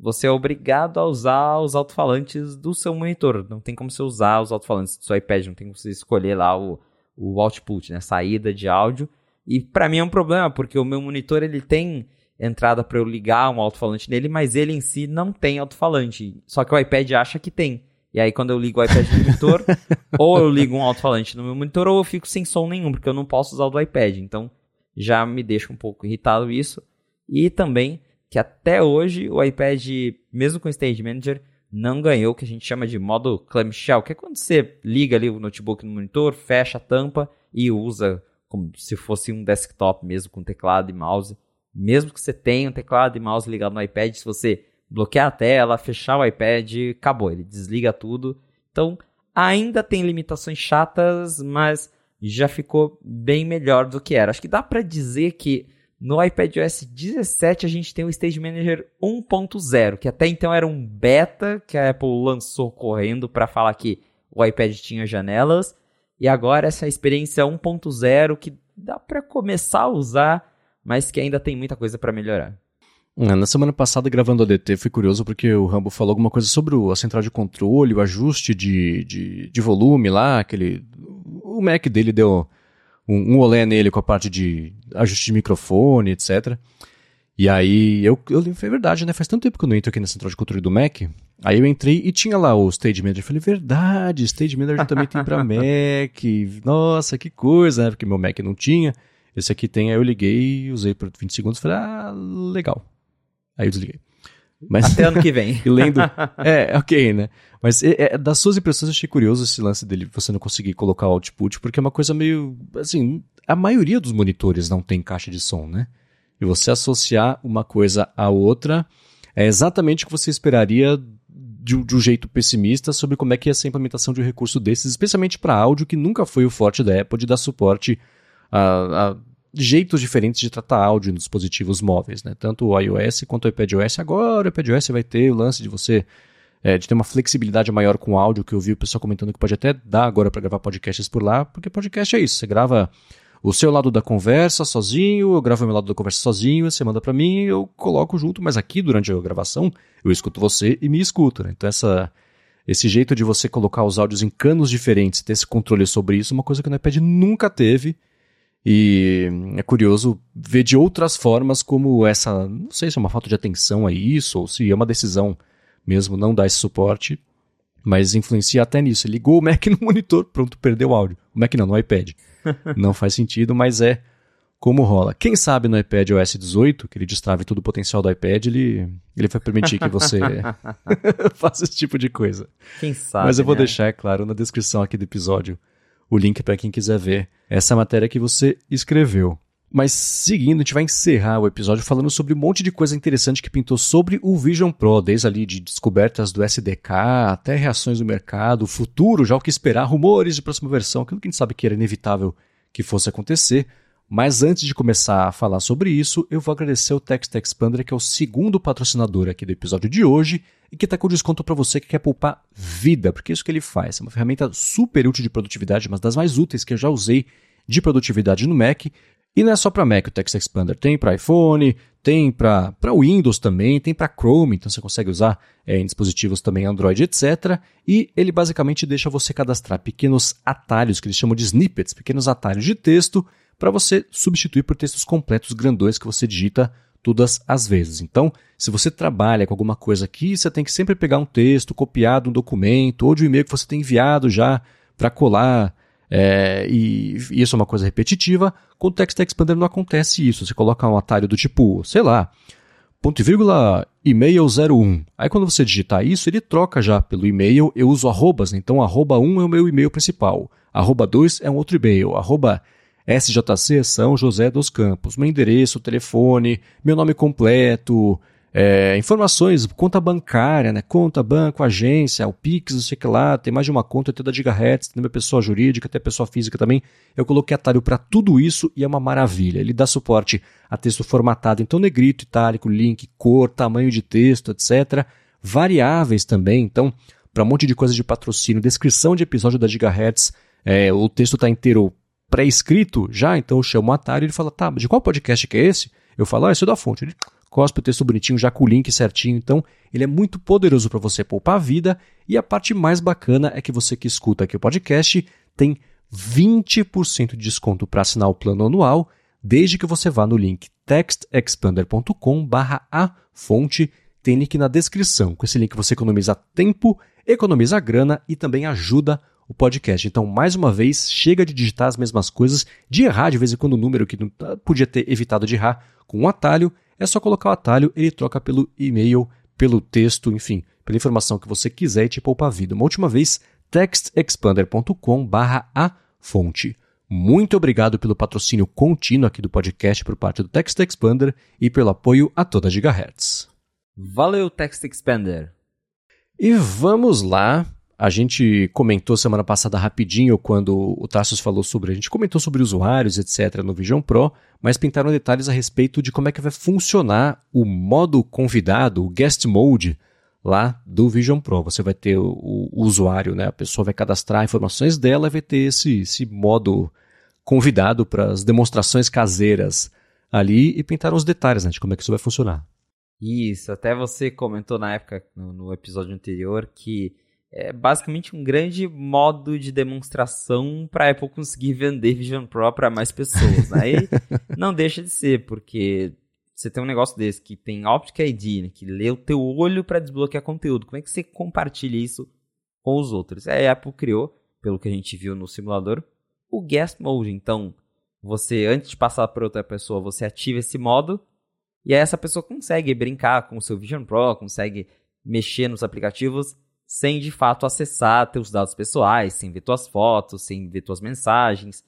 você é obrigado a usar os alto-falantes do seu monitor. Não tem como você usar os alto-falantes do seu iPad, não tem como você escolher lá o, o output, né, saída de áudio. E para mim é um problema, porque o meu monitor ele tem entrada para eu ligar um alto-falante nele, mas ele em si não tem alto-falante. Só que o iPad acha que tem. E aí quando eu ligo o iPad no monitor, ou eu ligo um alto-falante no meu monitor, ou eu fico sem som nenhum, porque eu não posso usar o do iPad. Então já me deixa um pouco irritado isso. E também que até hoje o iPad, mesmo com o Stage Manager, não ganhou o que a gente chama de modo clamshell, que é quando você liga ali o notebook no monitor, fecha a tampa e usa como se fosse um desktop mesmo, com teclado e mouse. Mesmo que você tenha um teclado e mouse ligado no iPad, se você bloquear a tela, fechar o iPad, acabou, ele desliga tudo. Então, ainda tem limitações chatas, mas já ficou bem melhor do que era. Acho que dá para dizer que no iPadOS 17 a gente tem o Stage Manager 1.0, que até então era um beta que a Apple lançou correndo para falar que o iPad tinha janelas, e agora essa experiência 1.0 que dá para começar a usar, mas que ainda tem muita coisa para melhorar. É, na semana passada, gravando a DT, fui curioso porque o Rambo falou alguma coisa sobre a central de controle, o ajuste de, de, de volume lá, aquele. O Mac dele deu um, um olé nele com a parte de ajuste de microfone, etc. E aí, eu, eu foi verdade, né? Faz tanto tempo que eu não entro aqui na central de controle do Mac. Aí eu entrei e tinha lá o Stage Manager. Eu falei, verdade, Stage Manager também tem para Mac. Nossa, que coisa, né? Porque meu Mac não tinha. Esse aqui tem, aí eu liguei, usei por 20 segundos, falei, ah, legal. Aí eu desliguei. Mas, Até ano que vem. lendo. É, ok, né? Mas é, é, das suas impressões eu achei curioso esse lance dele, você não conseguir colocar o output, porque é uma coisa meio. Assim, a maioria dos monitores não tem caixa de som, né? E você associar uma coisa à outra é exatamente o que você esperaria de, de, um jeito pessimista sobre como é que ia ser a implementação de um recurso desses, especialmente para áudio, que nunca foi o forte da Apple de dar suporte a, a jeitos diferentes de tratar áudio nos dispositivos móveis, né? Tanto o iOS quanto o iPadOS. Agora o iPadOS vai ter o lance de você é, de ter uma flexibilidade maior com o áudio, que eu vi o pessoal comentando que pode até dar agora para gravar podcasts por lá, porque podcast é isso, você grava o seu lado da conversa sozinho, eu gravo o meu lado da conversa sozinho, você manda para mim, eu coloco junto, mas aqui durante a gravação eu escuto você e me escuto, né? Então essa esse jeito de você colocar os áudios em canos diferentes, ter esse controle sobre isso, é uma coisa que o iPad nunca teve. E é curioso ver de outras formas como essa, não sei se é uma falta de atenção a isso ou se é uma decisão mesmo não dar esse suporte, mas influencia até nisso. Ligou o Mac no monitor, pronto, perdeu o áudio. O Mac não, no iPad. não faz sentido, mas é como rola. Quem sabe no iPad OS 18, que ele destrave todo o potencial do iPad, ele, ele vai permitir que você faça esse tipo de coisa. Quem sabe. Mas eu vou né? deixar, é claro, na descrição aqui do episódio o link para quem quiser ver essa matéria que você escreveu. Mas seguindo, a gente vai encerrar o episódio falando sobre um monte de coisa interessante que pintou sobre o Vision Pro, desde ali de descobertas do SDK até reações do mercado, futuro, já o que esperar, rumores de próxima versão, aquilo que a gente sabe que era inevitável que fosse acontecer. Mas antes de começar a falar sobre isso, eu vou agradecer o Text Expander, que é o segundo patrocinador aqui do episódio de hoje e que está com desconto para você que quer poupar vida, porque é isso que ele faz. É uma ferramenta super útil de produtividade, mas das mais úteis que eu já usei de produtividade no Mac. E não é só para Mac o Text Expander, tem para iPhone, tem para Windows também, tem para Chrome, então você consegue usar é, em dispositivos também Android, etc. E ele basicamente deixa você cadastrar pequenos atalhos, que eles chamam de snippets, pequenos atalhos de texto, para você substituir por textos completos grandões que você digita todas as vezes. Então, se você trabalha com alguma coisa aqui, você tem que sempre pegar um texto copiado, um documento, ou de um e-mail que você tem enviado já para colar é, e, isso é uma coisa repetitiva. Com o Text Expander não acontece isso. Você coloca um atalho do tipo, sei lá, ponto e vírgula e-mail 01. Aí quando você digitar isso, ele troca já pelo e-mail. Eu uso arrobas, né? então arroba 1 é o meu e-mail principal. Arroba 2 é um outro e-mail. Arroba SJC São José dos Campos. Meu endereço, telefone, meu nome completo, é, informações, conta bancária, né? Conta, banco, agência, o Pix, não sei o que lá, tem mais de uma conta, tem da Gigahertz, tem minha pessoa jurídica, tem pessoa física também. Eu coloquei atalho para tudo isso e é uma maravilha. Ele dá suporte a texto formatado, então negrito, itálico, link, cor, tamanho de texto, etc. Variáveis também, então, para um monte de coisa de patrocínio, descrição de episódio da Gigahertz, é, o texto está inteiro pré-escrito já, então eu chamo o atalho e ele fala, tá, de qual podcast que é esse? Eu falo, ah, esse é da fonte. Ele cospe o texto bonitinho, já com o link certinho. Então, ele é muito poderoso para você poupar a vida. E a parte mais bacana é que você que escuta aqui o podcast tem 20% de desconto para assinar o plano anual, desde que você vá no link textexpander.com barra a fonte. Tem link na descrição. Com esse link você economiza tempo, economiza grana e também ajuda o podcast. Então, mais uma vez, chega de digitar as mesmas coisas, de errar de vez em quando o número que não podia ter evitado de errar com um atalho é só colocar o atalho, ele troca pelo e-mail, pelo texto, enfim, pela informação que você quiser e te poupa a vida. Uma última vez, textexpander.com barra a fonte. Muito obrigado pelo patrocínio contínuo aqui do podcast por parte do Text Expander e pelo apoio a toda a Gigahertz. Valeu, Text Expander! E vamos lá a gente comentou semana passada rapidinho quando o Tassos falou sobre. A gente comentou sobre usuários, etc., no Vision Pro, mas pintaram detalhes a respeito de como é que vai funcionar o modo convidado, o guest mode, lá do Vision Pro. Você vai ter o, o usuário, né? A pessoa vai cadastrar informações dela e vai ter esse, esse modo convidado para as demonstrações caseiras ali e pintaram os detalhes né, de como é que isso vai funcionar. Isso, até você comentou na época, no, no episódio anterior, que é basicamente um grande modo de demonstração para a Apple conseguir vender Vision Pro para mais pessoas. Aí não deixa de ser, porque você tem um negócio desse que tem Optic ID, né, que lê o teu olho para desbloquear conteúdo. Como é que você compartilha isso com os outros? Aí a Apple criou, pelo que a gente viu no simulador, o Guest Mode. Então, você antes de passar para outra pessoa, você ativa esse modo e aí essa pessoa consegue brincar com o seu Vision Pro, consegue mexer nos aplicativos sem de fato acessar teus dados pessoais, sem ver tuas fotos, sem ver tuas mensagens.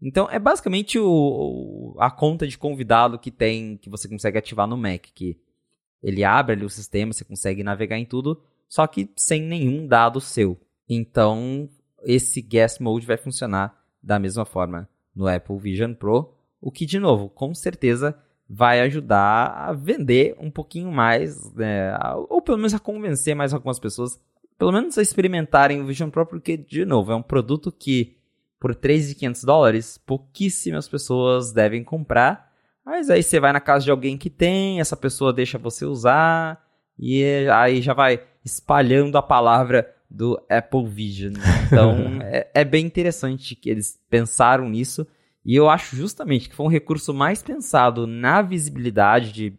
Então é basicamente o, a conta de convidado que tem que você consegue ativar no Mac, que ele abre ali o sistema, você consegue navegar em tudo, só que sem nenhum dado seu. Então, esse Guest Mode vai funcionar da mesma forma no Apple Vision Pro, o que, de novo, com certeza vai ajudar a vender um pouquinho mais, né, ou pelo menos a convencer mais algumas pessoas, pelo menos a experimentarem o Vision Pro, porque, de novo, é um produto que por 3.500 dólares, pouquíssimas pessoas devem comprar, mas aí você vai na casa de alguém que tem, essa pessoa deixa você usar, e aí já vai espalhando a palavra do Apple Vision. Então é, é, bem interessante que eles pensaram nisso. E eu acho justamente que foi um recurso mais pensado na visibilidade, de,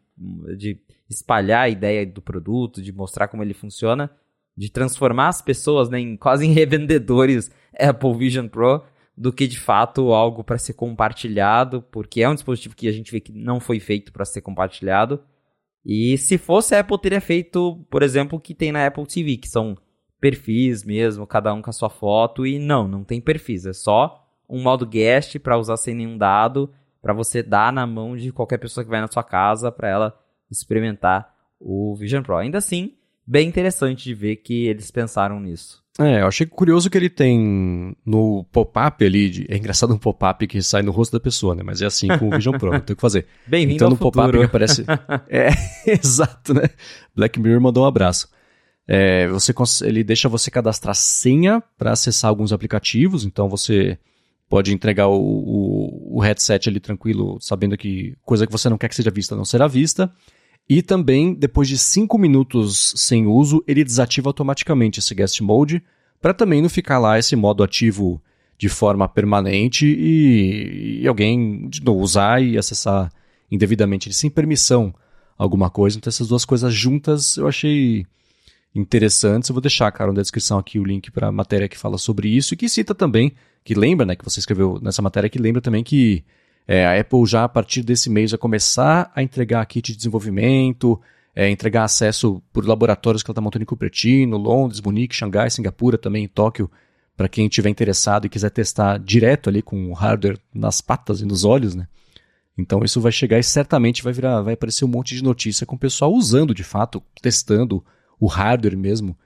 de espalhar a ideia do produto, de mostrar como ele funciona, de transformar as pessoas né, em, quase em revendedores Apple Vision Pro, do que de fato algo para ser compartilhado, porque é um dispositivo que a gente vê que não foi feito para ser compartilhado. E se fosse a Apple, teria feito, por exemplo, o que tem na Apple TV, que são perfis mesmo, cada um com a sua foto. E não, não tem perfis, é só um modo guest para usar sem nenhum dado, para você dar na mão de qualquer pessoa que vai na sua casa para ela experimentar o Vision Pro. Ainda assim, bem interessante de ver que eles pensaram nisso. É, eu achei curioso que ele tem no pop-up ali, de, é engraçado um pop-up que sai no rosto da pessoa, né? Mas é assim com o Vision Pro, não tem o que fazer. Bem-vindo Então no pop-up que aparece... é, exato, né? Black Mirror mandou um abraço. É, você ele deixa você cadastrar senha para acessar alguns aplicativos, então você pode entregar o, o, o, headset ali tranquilo, sabendo que coisa que você não quer que seja vista não será vista. E também, depois de 5 minutos sem uso, ele desativa automaticamente esse guest mode, para também não ficar lá esse modo ativo de forma permanente e, e alguém não usar e acessar indevidamente, sem permissão, alguma coisa. Então, essas duas coisas juntas eu achei interessantes. Eu vou deixar, cara, na descrição aqui o link para a matéria que fala sobre isso e que cita também, que lembra, né, que você escreveu nessa matéria, que lembra também que é, a Apple já a partir desse mês vai começar a entregar kit de desenvolvimento, é, entregar acesso por laboratórios que ela está montando em Cupertino, Londres, Munique, Xangai, Singapura, também em Tóquio, para quem estiver interessado e quiser testar direto ali com o hardware nas patas e nos olhos, né? Então isso vai chegar e certamente vai virar, vai aparecer um monte de notícia com o pessoal usando de fato, testando o hardware mesmo,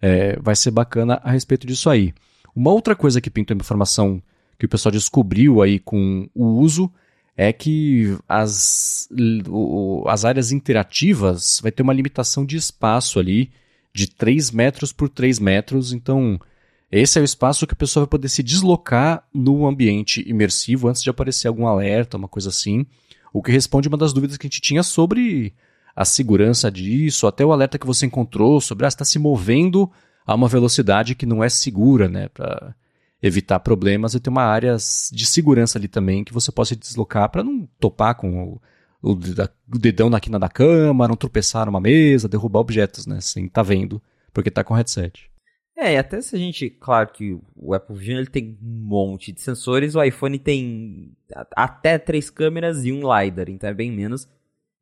é, vai ser bacana a respeito disso aí. Uma outra coisa que pintou uma informação que o pessoal descobriu aí com o uso é que as, as áreas interativas vai ter uma limitação de espaço ali de 3 metros por 3 metros, então esse é o espaço que a pessoa vai poder se deslocar no ambiente imersivo antes de aparecer algum alerta, uma coisa assim, o que responde uma das dúvidas que a gente tinha sobre a segurança disso, até o alerta que você encontrou sobre ah, está se movendo a uma velocidade que não é segura, né, para evitar problemas e ter uma área de segurança ali também que você possa deslocar para não topar com o, o, dedão na quina da cama, não tropeçar numa mesa, derrubar objetos, né, sem estar tá vendo, porque está com headset. É, e até se a gente, claro que o Apple Vision ele tem um monte de sensores, o iPhone tem até três câmeras e um LiDAR, então é bem menos.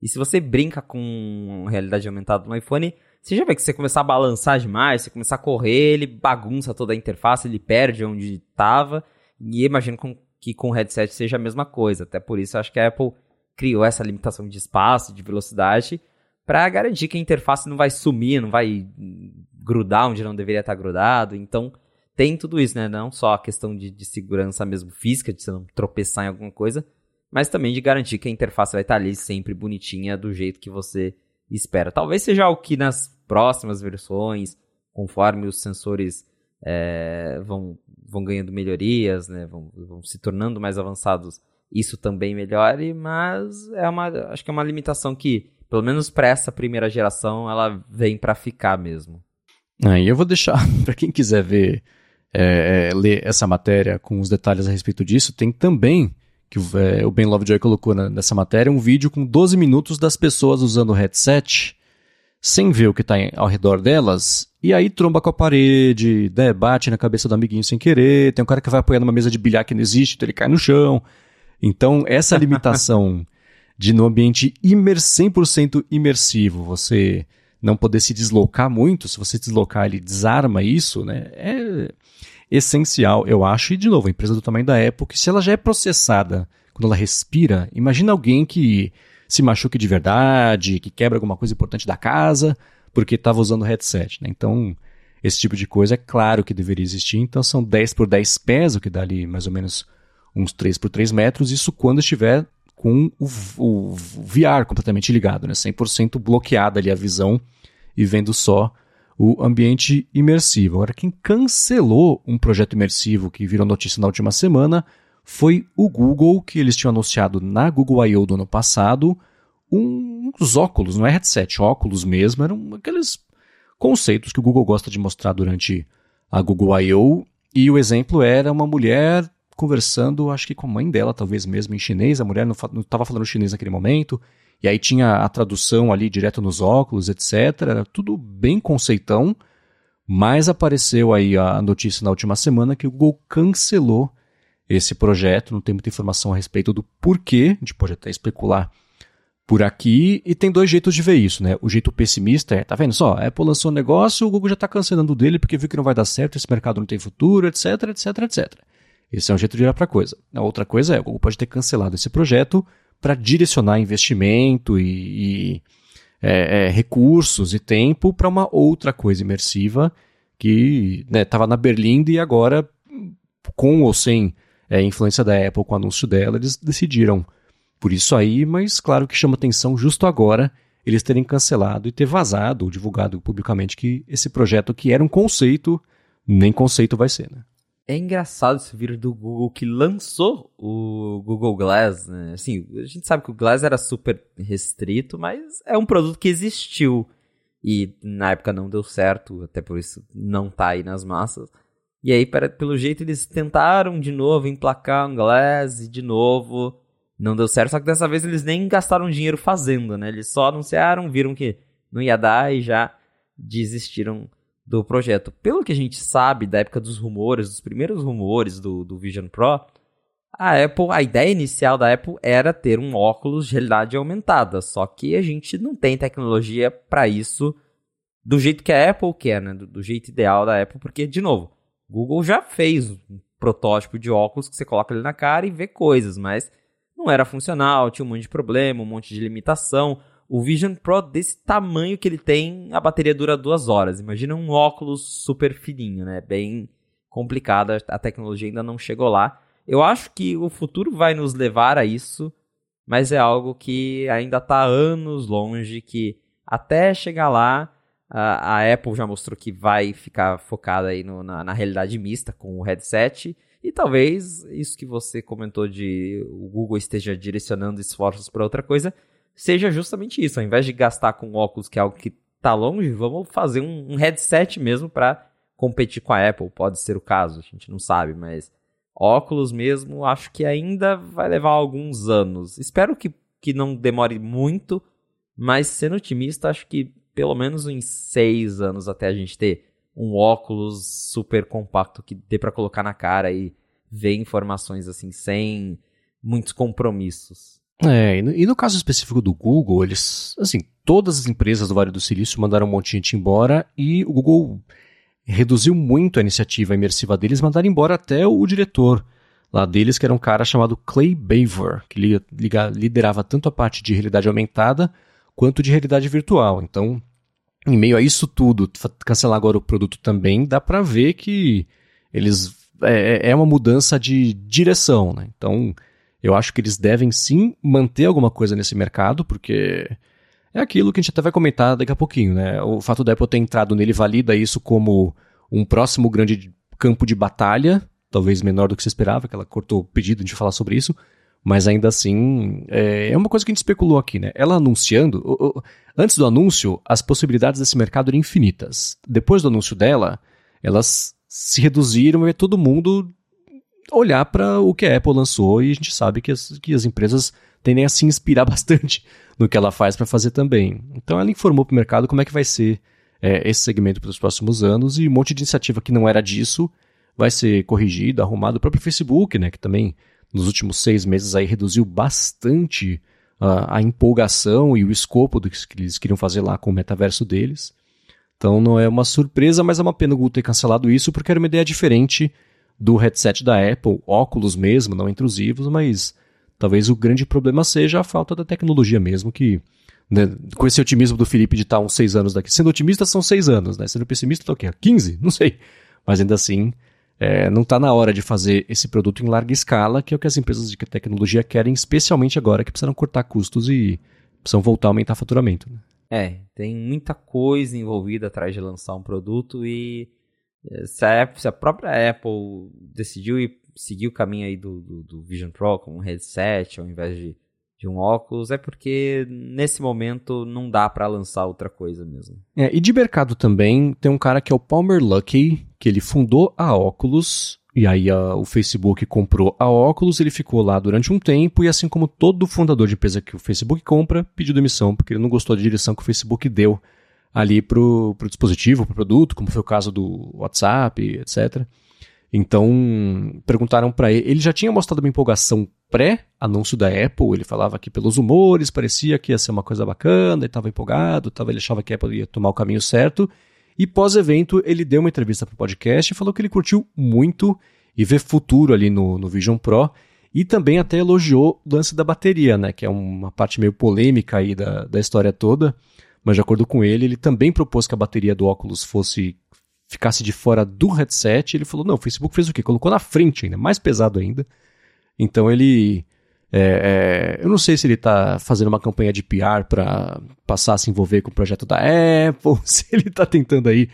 E se você brinca com realidade aumentada no iPhone, você já vê que você começar a balançar demais, você começar a correr, ele bagunça toda a interface, ele perde onde estava. E imagino que com o headset seja a mesma coisa. Até por isso, acho que a Apple criou essa limitação de espaço, de velocidade, para garantir que a interface não vai sumir, não vai grudar onde não deveria estar grudado. Então, tem tudo isso, né? Não só a questão de, de segurança mesmo física, de você não tropeçar em alguma coisa, mas também de garantir que a interface vai estar ali sempre bonitinha do jeito que você espera. Talvez seja o que nas próximas versões, conforme os sensores é, vão, vão ganhando melhorias, né, vão, vão se tornando mais avançados, isso também melhore, mas é uma, acho que é uma limitação que, pelo menos para essa primeira geração, ela vem para ficar mesmo. Aí eu vou deixar para quem quiser ver, é, é, ler essa matéria com os detalhes a respeito disso, tem também que é, o Ben Lovejoy colocou na, nessa matéria, um vídeo com 12 minutos das pessoas usando o headset sem ver o que está ao redor delas, e aí tromba com a parede, né, bate na cabeça do amiguinho sem querer, tem um cara que vai apoiar numa mesa de bilhar que não existe, então ele cai no chão. Então, essa limitação de no ambiente imer 100% imersivo, você não poder se deslocar muito, se você deslocar ele desarma isso, né, é essencial, eu acho. E, de novo, a empresa do tamanho da Apple, que se ela já é processada quando ela respira, imagina alguém que se machuque de verdade, que quebra alguma coisa importante da casa, porque estava usando o headset. Né? Então, esse tipo de coisa é claro que deveria existir. Então, são 10 por 10 pés, o que dá ali mais ou menos uns 3 por 3 metros. Isso quando estiver com o, o VR completamente ligado, né? 100% bloqueada ali a visão e vendo só o ambiente imersivo. Agora, quem cancelou um projeto imersivo que virou notícia na última semana foi o Google, que eles tinham anunciado na Google I.O. do ano passado uns óculos, não é headset, óculos mesmo, eram aqueles conceitos que o Google gosta de mostrar durante a Google I.O. E o exemplo era uma mulher conversando, acho que com a mãe dela, talvez mesmo em chinês, a mulher não estava falando chinês naquele momento, e aí tinha a tradução ali direto nos óculos, etc. Era tudo bem conceitão, mas apareceu aí a notícia na última semana que o Google cancelou esse projeto, não tem muita informação a respeito do porquê, a gente pode até especular por aqui, e tem dois jeitos de ver isso, né? O jeito pessimista é, tá vendo só, a Apple lançou um negócio, o Google já está cancelando dele porque viu que não vai dar certo, esse mercado não tem futuro, etc, etc, etc. Esse é um jeito de olhar para a coisa. A outra coisa é, o Google pode ter cancelado esse projeto para direcionar investimento e, e é, é, recursos e tempo para uma outra coisa imersiva que estava né, na Berlim e agora, com ou sem é, influência da Apple com o anúncio dela, eles decidiram por isso aí, mas claro que chama atenção justo agora eles terem cancelado e ter vazado ou divulgado publicamente que esse projeto que era um conceito, nem conceito vai ser, né? É engraçado esse vir do Google que lançou o Google Glass, né? Assim, a gente sabe que o Glass era super restrito, mas é um produto que existiu. E na época não deu certo, até por isso não tá aí nas massas. E aí, pelo jeito, eles tentaram de novo emplacar um Glass e de novo não deu certo. Só que dessa vez eles nem gastaram dinheiro fazendo, né? Eles só anunciaram, viram que não ia dar e já desistiram do projeto. Pelo que a gente sabe da época dos rumores, dos primeiros rumores do, do Vision Pro, a Apple, a ideia inicial da Apple era ter um óculos de realidade aumentada, só que a gente não tem tecnologia para isso do jeito que a Apple quer, né? Do, do, jeito ideal da Apple, porque de novo, Google já fez um protótipo de óculos que você coloca ali na cara e vê coisas, mas não era funcional, tinha um monte de problema, um monte de limitação. O Vision Pro, desse tamanho que ele tem, a bateria dura duas horas. Imagina um óculos super fininho, né? Bem complicada, a tecnologia ainda não chegou lá. Eu acho que o futuro vai nos levar a isso, mas é algo que ainda está anos longe, que até chegar lá, a, a, Apple já mostrou que vai ficar focada aí no, na, na realidade mista com o headset, e talvez isso que você comentou de o Google esteja direcionando esforços para outra coisa, seja justamente isso. Ao invés de gastar com óculos, que é algo que está longe, vamos fazer um, um headset mesmo para competir com a Apple. Pode ser o caso, a gente não sabe, mas óculos mesmo, acho que ainda vai levar alguns anos. Espero que, que não demore muito, mas sendo otimista, acho que pelo menos uns seis anos até a gente ter um óculos super compacto que dê para colocar na cara e ver informações assim sem muitos compromissos. É, e no, caso específico do Google, eles, assim, todas as empresas do Vale do Silício mandaram um monte de gente embora e o Google reduziu muito a iniciativa imersiva deles, mandaram embora até o diretor lá deles, que era um cara chamado Clay Baver, que liderava tanto a parte de realidade aumentada quanto de realidade virtual. Então, em meio a isso tudo, cancelar agora o produto também, dá para ver que eles é, é, é uma mudança de direção, né? Então, eu acho que eles devem sim manter alguma coisa nesse mercado, porque é aquilo que a gente até vai comentar daqui a pouquinho, né? O fato da Apple ter entrado nele valida isso como um próximo grande campo de batalha, talvez menor do que se esperava, que ela cortou o pedido de falar sobre isso, mas ainda assim, é, é uma coisa que a gente especulou aqui, né? Ela anunciando, antes do anúncio, as possibilidades desse mercado eram infinitas. Depois do anúncio dela, elas se reduziram e todo mundo olhar para o que a Apple lançou e a gente sabe que as, que as empresas tendem a se inspirar bastante no que ela faz para fazer também. Então ela informou para o mercado como é que vai ser é, esse segmento para os próximos anos e um monte de iniciativa que não era disso vai ser corrigido, arrumado. O próprio Facebook, né, que também nos últimos seis meses aí reduziu bastante uh, a empolgação e o escopo do que eles queriam fazer lá com o metaverso deles. Então não é uma surpresa, mas é uma pena o Google ter cancelado isso porque era uma ideia diferente do headset da Apple, óculos mesmo, não intrusivos, mas talvez o grande problema seja a falta da tecnologia mesmo, que né, com esse otimismo do Felipe de estar uns seis anos daqui. Sendo otimista são seis anos, né? Sendo pessimista tá o quê? 15? Não sei. Mas ainda assim, é, não está na hora de fazer esse produto em larga escala, que é o que as empresas de tecnologia querem, especialmente agora que precisam cortar custos e precisam voltar a aumentar faturamento. Né? É, tem muita coisa envolvida atrás de lançar um produto e se a, Apple, se a própria Apple decidiu ir, seguir o caminho aí do, do, do Vision Pro com um headset ao invés de de um óculos é porque nesse momento não dá para lançar outra coisa mesmo. É, e de mercado também tem um cara que é o Palmer Luckey, que ele fundou a Oculus e aí a, o Facebook comprou a Oculus, ele ficou lá durante um tempo e assim como todo fundador de empresa que o Facebook compra, pediu demissão porque ele não gostou da direção que o Facebook deu ali pro, pro dispositivo, pro produto, como foi o caso do WhatsApp, etc. Então, perguntaram para ele, ele já tinha mostrado uma empolgação pré-anúncio da Apple, ele falava que pelos humores parecia que ia ser uma coisa bacana, ele estava empolgado, tava, ele achava que a Apple ia tomar o caminho certo, e pós-evento ele deu uma entrevista para o podcast e falou que ele curtiu muito e vê futuro ali no, no Vision Pro, e também até elogiou o lance da bateria, né, que é uma parte meio polêmica aí da, da história toda, mas de acordo com ele, ele também propôs que a bateria do óculos fosse ficasse de fora do headset. Ele falou: não, o Facebook fez o quê? Colocou na frente ainda, mais pesado ainda. Então ele. É, é, eu não sei se ele está fazendo uma campanha de PR para passar a se envolver com o projeto da Apple, se ele está tentando aí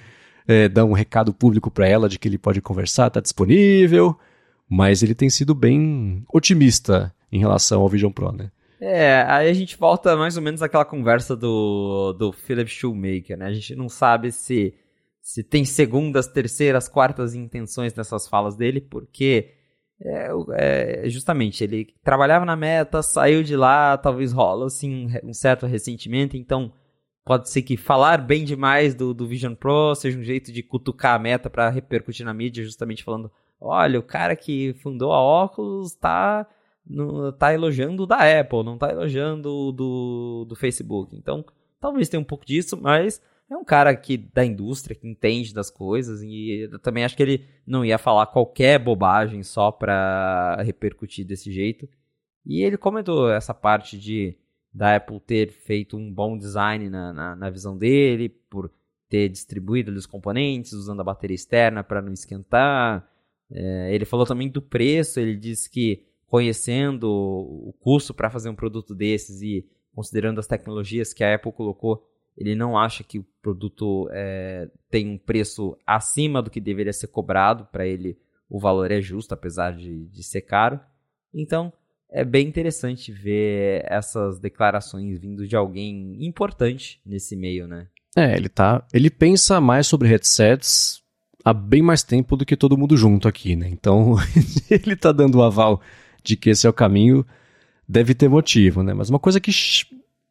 é, dar um recado público para ela de que ele pode conversar, está disponível, mas ele tem sido bem otimista em relação ao Vision Pro, né? É, aí a gente volta mais ou menos àquela conversa do, do Philip Shoemaker, né? A gente não sabe se se tem segundas, terceiras, quartas intenções nessas falas dele, porque é, é, justamente ele trabalhava na meta, saiu de lá, talvez rola assim um certo ressentimento, então pode ser que falar bem demais do, do Vision Pro seja um jeito de cutucar a meta para repercutir na mídia, justamente falando, olha, o cara que fundou a Oculus tá no, tá elogiando da Apple, não tá elogiando do, do Facebook. Então, talvez tenha um pouco disso, mas é um cara que da indústria, que entende das coisas, e eu também acho que ele não ia falar qualquer bobagem só pra repercutir desse jeito. E ele comentou essa parte de da Apple ter feito um bom design na, na, na visão dele, por ter distribuído os componentes, usando a bateria externa para não esquentar. É, ele falou também do preço, ele disse que conhecendo o custo para fazer um produto desses e considerando as tecnologias que a Apple colocou, ele não acha que o produto é, tem um preço acima do que deveria ser cobrado, para ele o valor é justo, apesar de, de ser caro. Então, é bem interessante ver essas declarações vindo de alguém importante nesse meio, né? É, ele tá. Ele pensa mais sobre headsets há bem mais tempo do que todo mundo junto aqui, né? Então, ele tá dando o aval de que esse é o caminho, deve ter motivo, né? Mas uma coisa que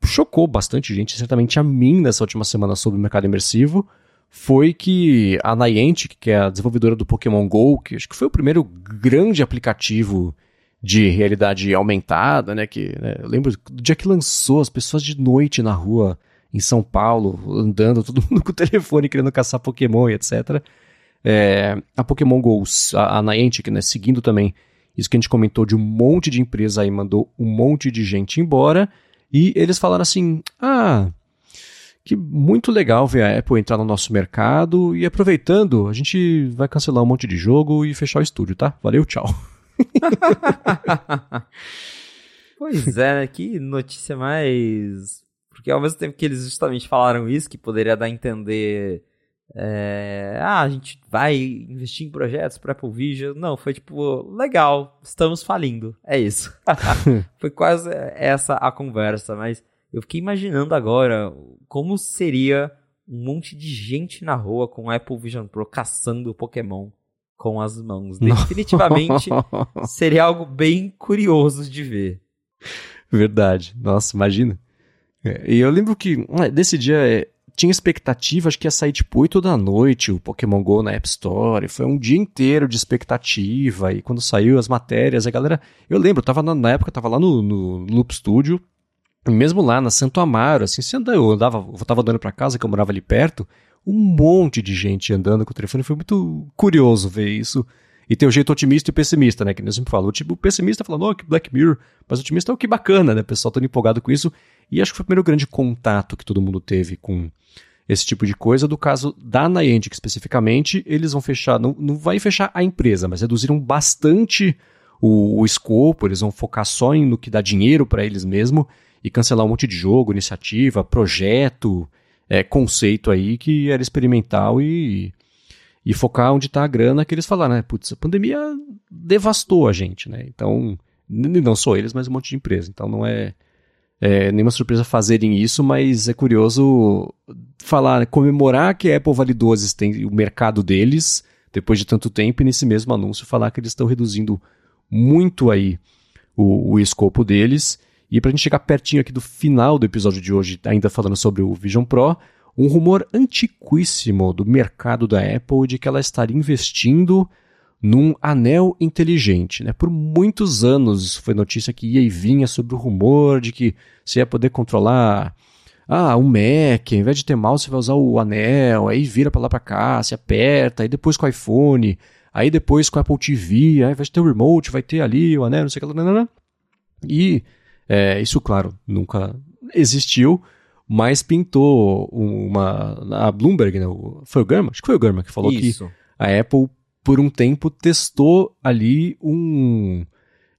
chocou bastante gente, certamente a mim nessa última semana sobre o mercado imersivo, foi que a Niantic, que é a desenvolvedora do Pokémon GO, que acho que foi o primeiro grande aplicativo de realidade aumentada, né, que né, eu lembro do dia que lançou, as pessoas de noite na rua em São Paulo, andando, todo mundo com o telefone querendo caçar Pokémon e etc. É, a Pokémon GO, a, a Niantic, né, seguindo também isso que a gente comentou de um monte de empresa aí, mandou um monte de gente embora, e eles falaram assim: ah, que muito legal ver a Apple entrar no nosso mercado e aproveitando, a gente vai cancelar um monte de jogo e fechar o estúdio, tá? Valeu, tchau. pois é, né? Que notícia mais. Porque ao mesmo tempo que eles justamente falaram isso, que poderia dar a entender é, ah, a gente vai investir em projetos para Apple Vision. Não, foi tipo, legal, estamos falindo. É isso. foi quase essa a conversa, mas eu fiquei imaginando agora como seria um monte de gente na rua com o Apple Vision Pro caçando Pokémon com as mãos. Definitivamente seria algo bem curioso de ver. Verdade. Nossa, imagina. É, e eu lembro que desse dia é, tinha expectativa, acho que ia sair tipo 8 da noite o Pokémon GO na App Store. Foi um dia inteiro de expectativa. E quando saiu as matérias, a galera. Eu lembro, tava na, na época, eu tava lá no, no Loop Studio. Mesmo lá na Santo Amaro, assim, se andava, eu andava, andando para casa, que eu morava ali perto, um monte de gente andando com o telefone. Foi muito curioso ver isso. E tem o jeito otimista e pessimista, né? Que eu sempre falo. Tipo, o pessimista falando, oh, que Black Mirror. Mas o otimista é o que bacana, né? O pessoal todo empolgado com isso. E acho que foi o primeiro grande contato que todo mundo teve com esse tipo de coisa. Do caso da Niantic especificamente, eles vão fechar, não, não vai fechar a empresa, mas reduziram bastante o, o escopo, eles vão focar só em, no que dá dinheiro para eles mesmo e cancelar um monte de jogo, iniciativa, projeto, é, conceito aí que era experimental e, e focar onde está a grana que eles falaram, né? Putz, a pandemia devastou a gente, né? Então, não só eles, mas um monte de empresa. Então não é, é nenhuma surpresa fazerem isso, mas é curioso falar, né, comemorar que a Apple validou o mercado deles depois de tanto tempo e nesse mesmo anúncio falar que eles estão reduzindo muito aí o, o escopo deles. E para a gente chegar pertinho aqui do final do episódio de hoje, ainda falando sobre o Vision Pro, um rumor antiquíssimo do mercado da Apple de que ela estaria investindo num anel inteligente. Né? Por muitos anos foi notícia que ia e vinha sobre o rumor de que você ia poder controlar ah, um Mac, ao invés de ter mouse, você vai usar o anel, aí vira para lá para cá, se aperta, aí depois com o iPhone, aí depois com o Apple TV, aí vai ter o remote, vai ter ali o anel, não sei o que lá. E é, isso, claro, nunca existiu, mas pintou uma. A Bloomberg, né, foi o Gurman? Acho que foi o Gurman que falou isso. que a Apple, por um tempo, testou ali um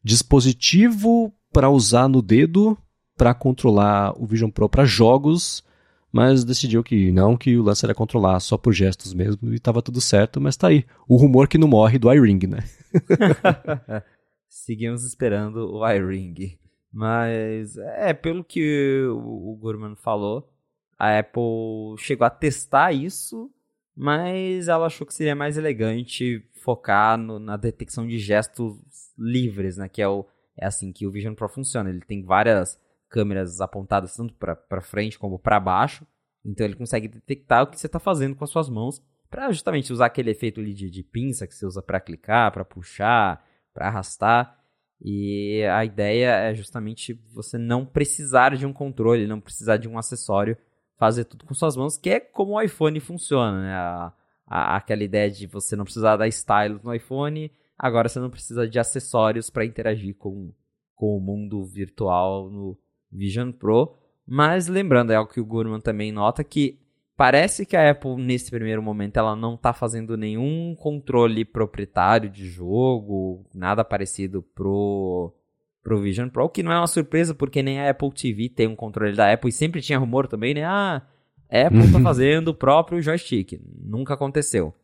dispositivo para usar no dedo para controlar o Vision Pro para jogos, mas decidiu que não, que o lance era controlar só por gestos mesmo e estava tudo certo, mas tá aí. O rumor que não morre do iRing, né? Seguimos esperando o iRing. Mas, é, pelo que o, o Gurman falou, a Apple chegou a testar isso, mas ela achou que seria mais elegante focar no, na detecção de gestos livres, né? Que é, o, é assim que o Vision Pro funciona. Ele tem várias câmeras apontadas tanto para frente como para baixo. Então ele consegue detectar o que você está fazendo com as suas mãos para justamente usar aquele efeito de, de pinça que você usa para clicar, para puxar, para arrastar. E a ideia é justamente você não precisar de um controle, não precisar de um acessório, fazer tudo com suas mãos, que é como o iPhone funciona, né? A, a, aquela ideia de você não precisar da stylus no iPhone, agora você não precisa de acessórios para interagir com, com o mundo virtual no Vision Pro. Mas lembrando, é algo que o Gurman também nota, que Parece que a Apple, nesse primeiro momento, ela não está fazendo nenhum controle proprietário de jogo, nada parecido pro, pro Vision Pro, o que não é uma surpresa, porque nem a Apple TV tem um controle da Apple, e sempre tinha rumor também, né? Ah, Apple está fazendo o próprio joystick. Nunca aconteceu.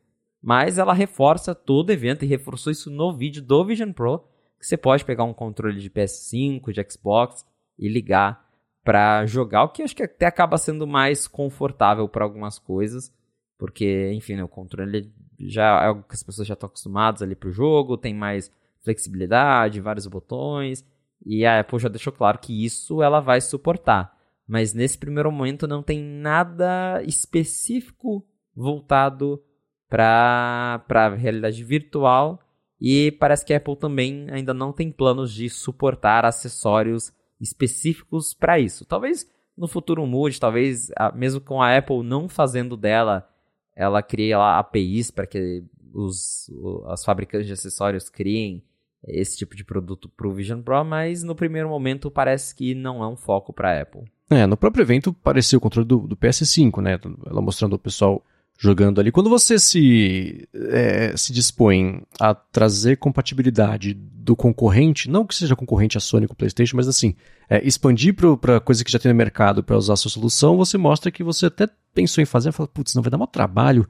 Mas ela reforça todo o evento e reforçou isso no vídeo do Vision Pro, que você pode pegar um controle de PS5, de Xbox e ligar para jogar, o que acho que até acaba sendo mais confortável para algumas coisas, porque, enfim, né, o controle já é algo que as pessoas já estão acostumadas ali pro jogo, tem mais flexibilidade, vários botões, e a Apple já deixou claro que isso ela vai suportar. Mas nesse primeiro momento não tem nada específico voltado para a realidade virtual e parece que a Apple também ainda não tem planos de suportar acessórios específicos para isso. Talvez no futuro mude, talvez mesmo com a Apple não fazendo dela, ela crie lá APIs para que os, as fabricantes de acessórios criem esse tipo de produto para o Vision Pro, mas no primeiro momento parece que não é um foco para a Apple. É, no próprio evento pareceu o controle do, do PS5, né? Ela mostrando o pessoal jogando ali. Quando você se, é, se dispõe a trazer compatibilidade do concorrente, não que seja concorrente a Sony com o PlayStation, mas assim, é, expandir para coisa que já tem no mercado para usar a sua solução, você mostra que você até pensou em fazer, fala, putz, não vai dar muito trabalho.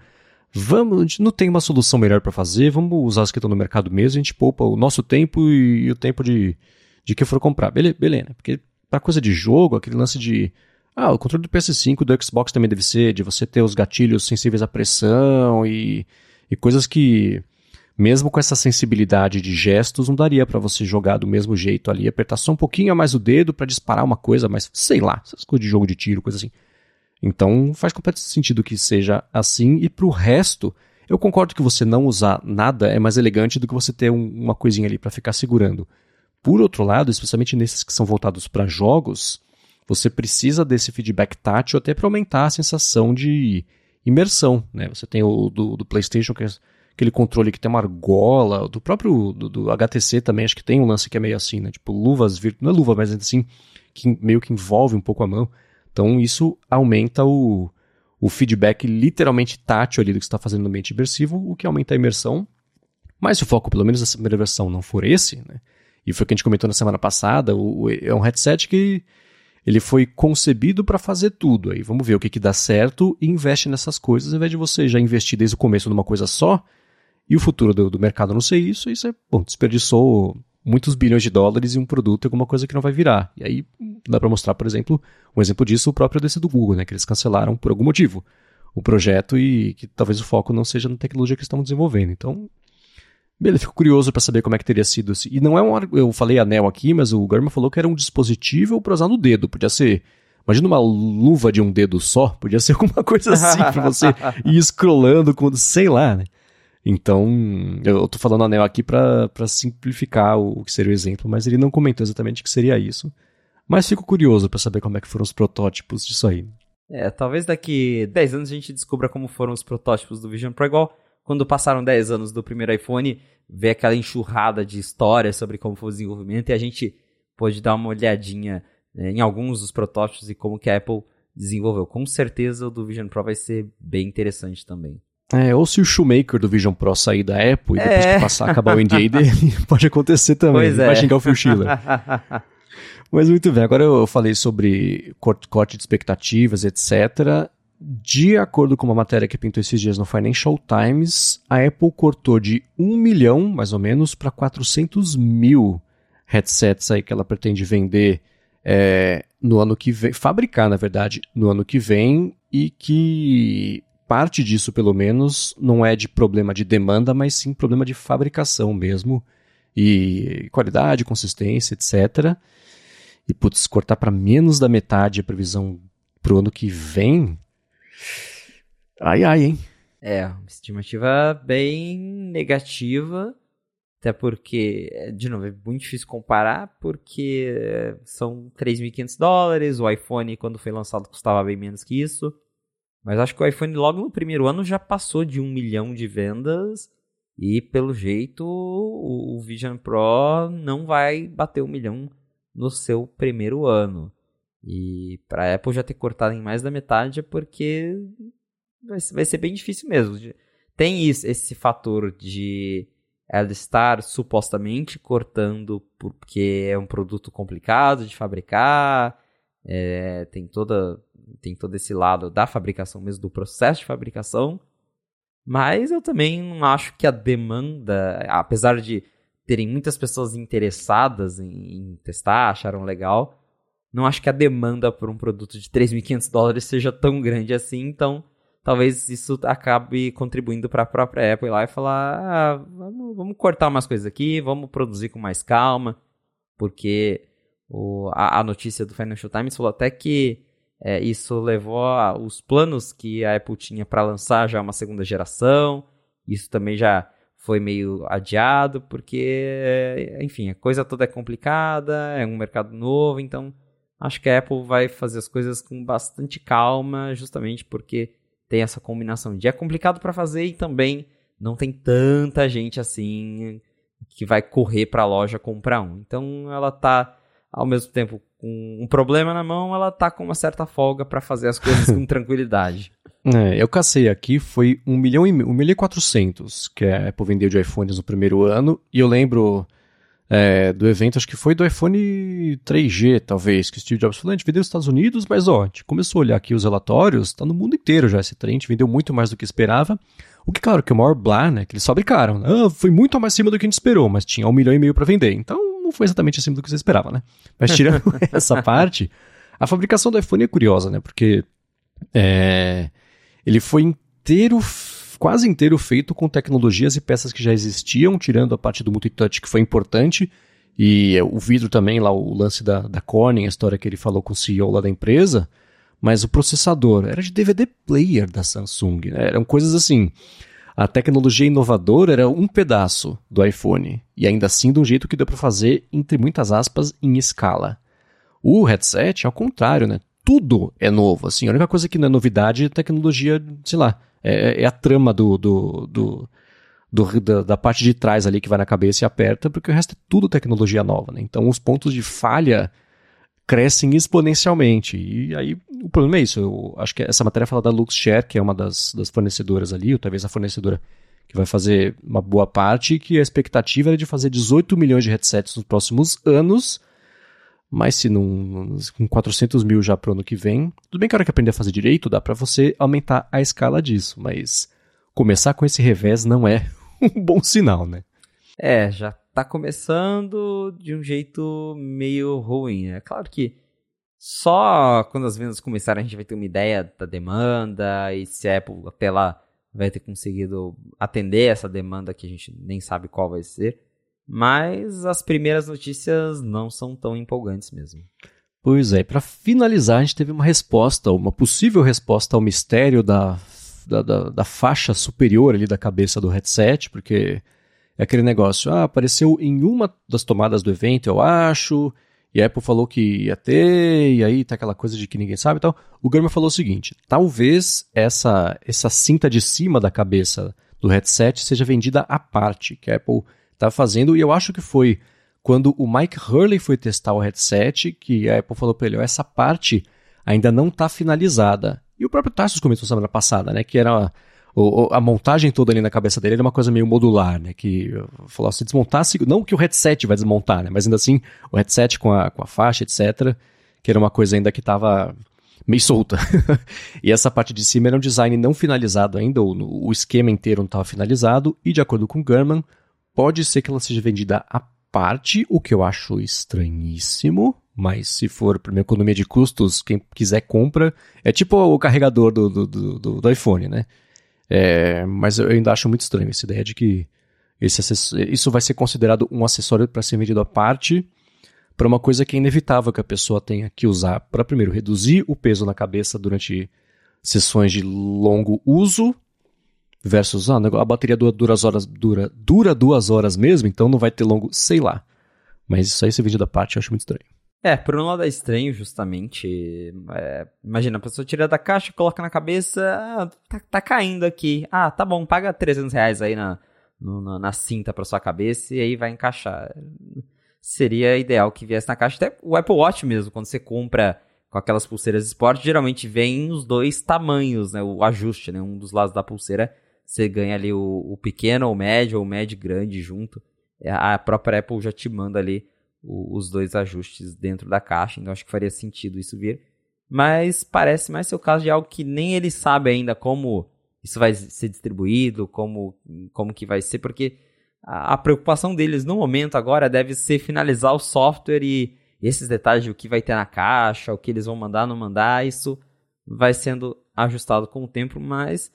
Vamos, a gente não tem uma solução melhor para fazer, vamos usar as que estão no mercado mesmo, a gente poupa o nosso tempo e, e o tempo de, de que for comprar. Beleza, beleza, porque para coisa de jogo, aquele lance de ah, o controle do PS5 do Xbox também deve ser de você ter os gatilhos sensíveis à pressão e, e coisas que, mesmo com essa sensibilidade de gestos, não daria para você jogar do mesmo jeito ali, apertar só um pouquinho a mais o dedo para disparar uma coisa, mas sei lá, essas coisas de jogo de tiro, coisa assim. Então faz completo sentido que seja assim, e pro resto, eu concordo que você não usar nada é mais elegante do que você ter um, uma coisinha ali para ficar segurando. Por outro lado, especialmente nesses que são voltados para jogos, você precisa desse feedback tátil até para aumentar a sensação de imersão. Né? Você tem o do, do PlayStation, que é, aquele controle que tem uma argola, do próprio do, do HTC também, acho que tem um lance que é meio assim, né? Tipo, luvas virtuais, não é luva, mas assim, que meio que envolve um pouco a mão. Então isso aumenta o, o feedback literalmente tátil ali do que está fazendo no ambiente imersivo, o que aumenta a imersão. Mas se o foco, pelo menos nessa primeira versão, não for esse, né? E foi o que a gente comentou na semana passada, o, o é um headset que ele foi concebido para fazer tudo. Aí vamos ver o que, que dá certo e investe nessas coisas, ao invés de você já investir desde o começo numa coisa só, e o futuro do, do mercado não ser isso, isso é, bom, desperdiçou muitos bilhões de dólares em um produto, alguma coisa que não vai virar. E aí dá para mostrar, por exemplo, um exemplo disso, o próprio desse do Google, né, que eles cancelaram por algum motivo o projeto e que talvez o foco não seja na tecnologia que estão desenvolvendo. Então, beleza, fico curioso para saber como é que teria sido. E não é um, eu falei anel aqui, mas o Garmin falou que era um dispositivo para usar no dedo, podia ser Imagina uma luva de um dedo só, podia ser alguma coisa assim para você ir scrollando com, sei lá, né? Então, eu tô falando anel aqui para simplificar o, que seria o exemplo, mas ele não comentou exatamente o que seria isso. Mas fico curioso para saber como é que foram os protótipos disso aí. É, talvez daqui 10 anos a gente descubra como foram os protótipos do Vision Pro, igual quando passaram 10 anos do primeiro iPhone, ver aquela enxurrada de histórias sobre como foi o desenvolvimento e a gente pôde dar uma olhadinha né, em alguns dos protótipos e como que a Apple desenvolveu. Com certeza o do Vision Pro vai ser bem interessante também. É, ou se o Shoemaker do Vision Pro sair da Apple e depois é. que passar, acabar o NDA dele, pode acontecer também. Pois é. Vai xingar o Phil Schiller. Mas muito bem, agora eu falei sobre corte de expectativas, etc. De acordo com uma matéria que pintou esses dias no Financial Times, a Apple cortou de 1 milhão, mais ou menos, para 400 mil headsets aí que ela pretende vender é, no ano que vem, fabricar, na verdade, no ano que vem, e que parte disso, pelo menos, não é de problema de demanda, mas sim problema de fabricação mesmo. E qualidade, consistência, etc. E, putz, cortar para menos da metade a previsão pro ano que vem. Ai, ai, hein? É, uma estimativa bem negativa. Até porque, de novo, é muito difícil comparar, porque são 3.500 dólares. O iPhone, quando foi lançado, custava bem menos que isso. Mas acho que o iPhone logo no primeiro ano já passou de um milhão de vendas. E pelo jeito o Vision Pro não vai bater um milhão no seu primeiro ano. E para a Apple já ter cortado em mais da metade é porque vai ser bem difícil mesmo. Tem isso, esse fator de ela estar supostamente cortando porque é um produto complicado de fabricar, é, tem toda tem todo esse lado da fabricação mesmo, do processo de fabricação. Mas eu também não acho que a demanda, apesar de terem muitas pessoas interessadas em, em testar, acharam legal, não acho que a demanda por um produto de 3.500 dólares seja tão grande assim, então talvez isso acabe contribuindo para a própria Apple ir lá e falar: ah, vamos, vamos cortar umas coisas aqui, vamos produzir com mais calma, porque o, a, a notícia do Financial Times falou até que é, isso levou a, os planos que a Apple tinha para lançar já uma segunda geração. Isso também já foi meio adiado, porque, enfim, a coisa toda é complicada, é um mercado novo, então acho que a Apple vai fazer as coisas com bastante calma, justamente porque tem essa combinação de é complicado para fazer e também não tem tanta gente assim que vai correr para a loja comprar um. Então ela tá ao mesmo tempo com um problema na mão, ela tá com uma certa folga para fazer as coisas com tranquilidade. É, eu cacei aqui, foi 1 milhão e, 1 milhão e 400 que a Apple vendeu de iPhones no primeiro ano, e eu lembro é, do evento, acho que foi do iPhone 3G, talvez, que o Steve Jobs falou, a gente vendeu nos Estados Unidos, mas ó, a gente começou a olhar aqui os relatórios, tá no mundo inteiro já esse trem, a gente vendeu muito mais do que esperava, o que, claro, que o maior blá, né, que eles fabricaram, ah, foi muito mais acima do que a gente esperou, mas tinha um milhão e meio para vender, então não foi exatamente acima do que você esperava, né? Mas tirando essa parte, a fabricação do iPhone é curiosa, né? Porque é, ele foi inteiro, quase inteiro feito com tecnologias e peças que já existiam, tirando a parte do multitouch que foi importante. E o vidro também, lá o lance da, da Corning, a história que ele falou com o CEO lá da empresa. Mas o processador era de DVD player da Samsung. Né? Eram coisas assim a tecnologia inovadora era um pedaço do iPhone, e ainda assim de um jeito que deu para fazer, entre muitas aspas, em escala. O headset, ao contrário, né? Tudo é novo, assim, a única coisa que não é novidade é tecnologia, sei lá, é, é a trama do, do, do, do, da, da, parte de trás ali que vai na cabeça e aperta, porque o resto é tudo tecnologia nova, né? Então os pontos de falha crescem exponencialmente. E aí o problema é isso. Eu acho que essa matéria fala da Luxshare, que é uma das, das fornecedoras ali, ou talvez a fornecedora que vai fazer uma boa parte, que a expectativa era de fazer 18 milhões de headsets nos próximos anos, mas se não, com 400 mil já para o ano que vem, tudo bem que a hora que aprender a fazer direito, dá para você aumentar a escala disso, mas começar com esse revés não é um bom sinal, né? É, já tá começando de um jeito meio ruim. É claro que só quando as vendas começarem a gente vai ter uma ideia da demanda e se a Apple até lá vai ter conseguido atender essa demanda que a gente nem sabe qual vai ser. Mas as primeiras notícias não são tão empolgantes mesmo. Pois é, para finalizar, a gente teve uma resposta, uma possível resposta ao mistério da, da, da, da, faixa superior ali da cabeça do headset, porque é aquele negócio, ah, apareceu em uma das tomadas do evento, eu acho, e a Apple falou que ia ter, e aí tá aquela coisa de que ninguém sabe e tal. O Gurman falou o seguinte: talvez essa, essa cinta de cima da cabeça do headset seja vendida à parte, que a Apple tá fazendo, e eu acho que foi quando o Mike Hurley foi testar o headset, que a Apple falou para ele: essa parte ainda não está finalizada. E o próprio Tarsus comentou semana passada, né, que era o, a montagem toda ali na cabeça dele era uma coisa meio modular, né? Que falou se desmontasse, não que o headset vai desmontar, né? Mas ainda assim, o headset com a, com a faixa, etc., que era uma coisa ainda que estava meio solta. e essa parte de cima era um design não finalizado ainda, o, o esquema inteiro não estava finalizado, e de acordo com German, pode ser que ela seja vendida à parte, o que eu acho estranhíssimo, mas se for para uma economia de custos, quem quiser compra. É tipo o carregador do, do, do, do iPhone, né? É, mas eu ainda acho muito estranho essa ideia de que esse isso vai ser considerado um acessório para ser vendido à parte para uma coisa que é inevitável que a pessoa tenha que usar para, primeiro, reduzir o peso na cabeça durante sessões de longo uso versus ah, a bateria dura duas horas dura, dura duas horas mesmo, então não vai ter longo, sei lá. Mas isso aí ser vendido à parte eu acho muito estranho. É, por um lado é estranho, justamente. É, imagina, a pessoa tira da caixa, coloca na cabeça, ah, tá, tá, caindo aqui. Ah, tá bom, paga 300 reais aí na, no, na cinta pra sua cabeça e aí vai encaixar. Seria ideal que viesse na caixa. Até o Apple Watch mesmo, quando você compra com aquelas pulseiras de esporte, geralmente vem os dois tamanhos, né? O ajuste, né? Um dos lados da pulseira, você ganha ali o, o pequeno, o médio, ou o médio grande junto. A própria Apple já te manda ali o, os dois ajustes dentro da caixa, então acho que faria sentido isso vir. Mas parece mais ser o caso de algo que nem ele sabe ainda como isso vai ser distribuído, como, como que vai ser, porque a, a preocupação deles no momento agora deve ser finalizar o software e esses detalhes de o que vai ter na caixa, o que eles vão mandar, não mandar, isso vai sendo ajustado com o tempo, mas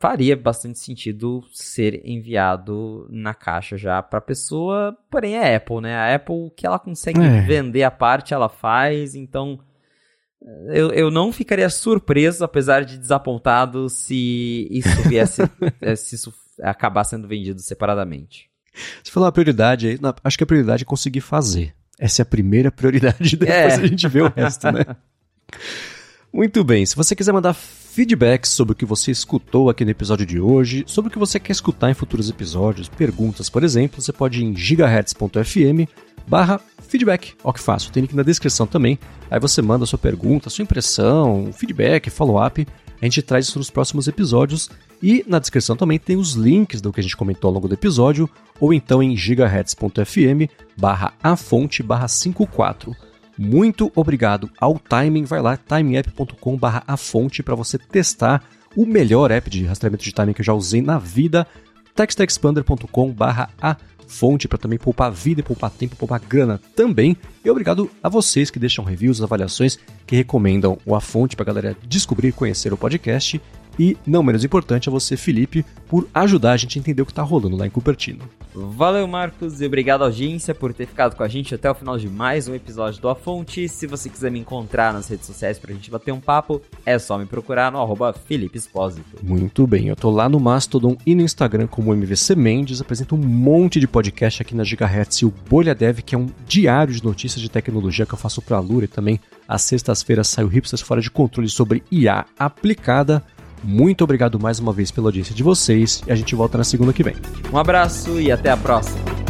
faria bastante sentido ser enviado na caixa já para a pessoa, porém é Apple, né? A Apple, que ela consegue é. vender a parte, ela faz, então eh, eu, eu não ficaria surpreso, apesar de desapontado, se isso viesse, eh, se isso acabar sendo vendido separadamente. Você falou a prioridade aí, acho que a prioridade é conseguir fazer. Essa é a primeira prioridade, depois é. a gente vê o resto, né? Muito bem, se você quiser mandar feedbacks sobre o que você escutou aqui no episódio de hoje, sobre o que você quer escutar em futuros episódios, perguntas, por exemplo, você pode ir em gigahertz.fm barra feedback. Ó que fácil, tem link na descrição também. Aí você manda a sua pergunta, a sua impressão, feedback, follow-up. A gente traz isso nos próximos episódios. E na descrição também tem os links do que a gente comentou ao longo do episódio, ou então em gigahertz.fm barra a fonte barra 54. Muito obrigado ao Timing. Vai lá, timingapp.com.br a fonte para você testar o melhor app de rastreamento de timing que eu já usei na vida. textexpander.com.br a fonte para também poupar vida, poupar tempo, poupar grana também. E obrigado a vocês que deixam reviews, avaliações, que recomendam o A Fonte para a galera descobrir e conhecer o podcast. E, não menos importante, a você, Felipe, por ajudar a gente a entender o que está rolando lá em Cupertino. Valeu, Marcos, e obrigado, audiência, por ter ficado com a gente até o final de mais um episódio do A Fonte. Se você quiser me encontrar nas redes sociais para a gente bater um papo, é só me procurar no arroba Felipe Espósito. Muito bem, eu tô lá no Mastodon e no Instagram como MVC Mendes, apresento um monte de podcast aqui na Gigahertz e o Bolha Dev, que é um diário de notícias de tecnologia que eu faço para a Lura e também às sextas-feiras sai o Hipsters Fora de Controle sobre IA aplicada. Muito obrigado mais uma vez pela audiência de vocês e a gente volta na segunda que vem. Um abraço e até a próxima.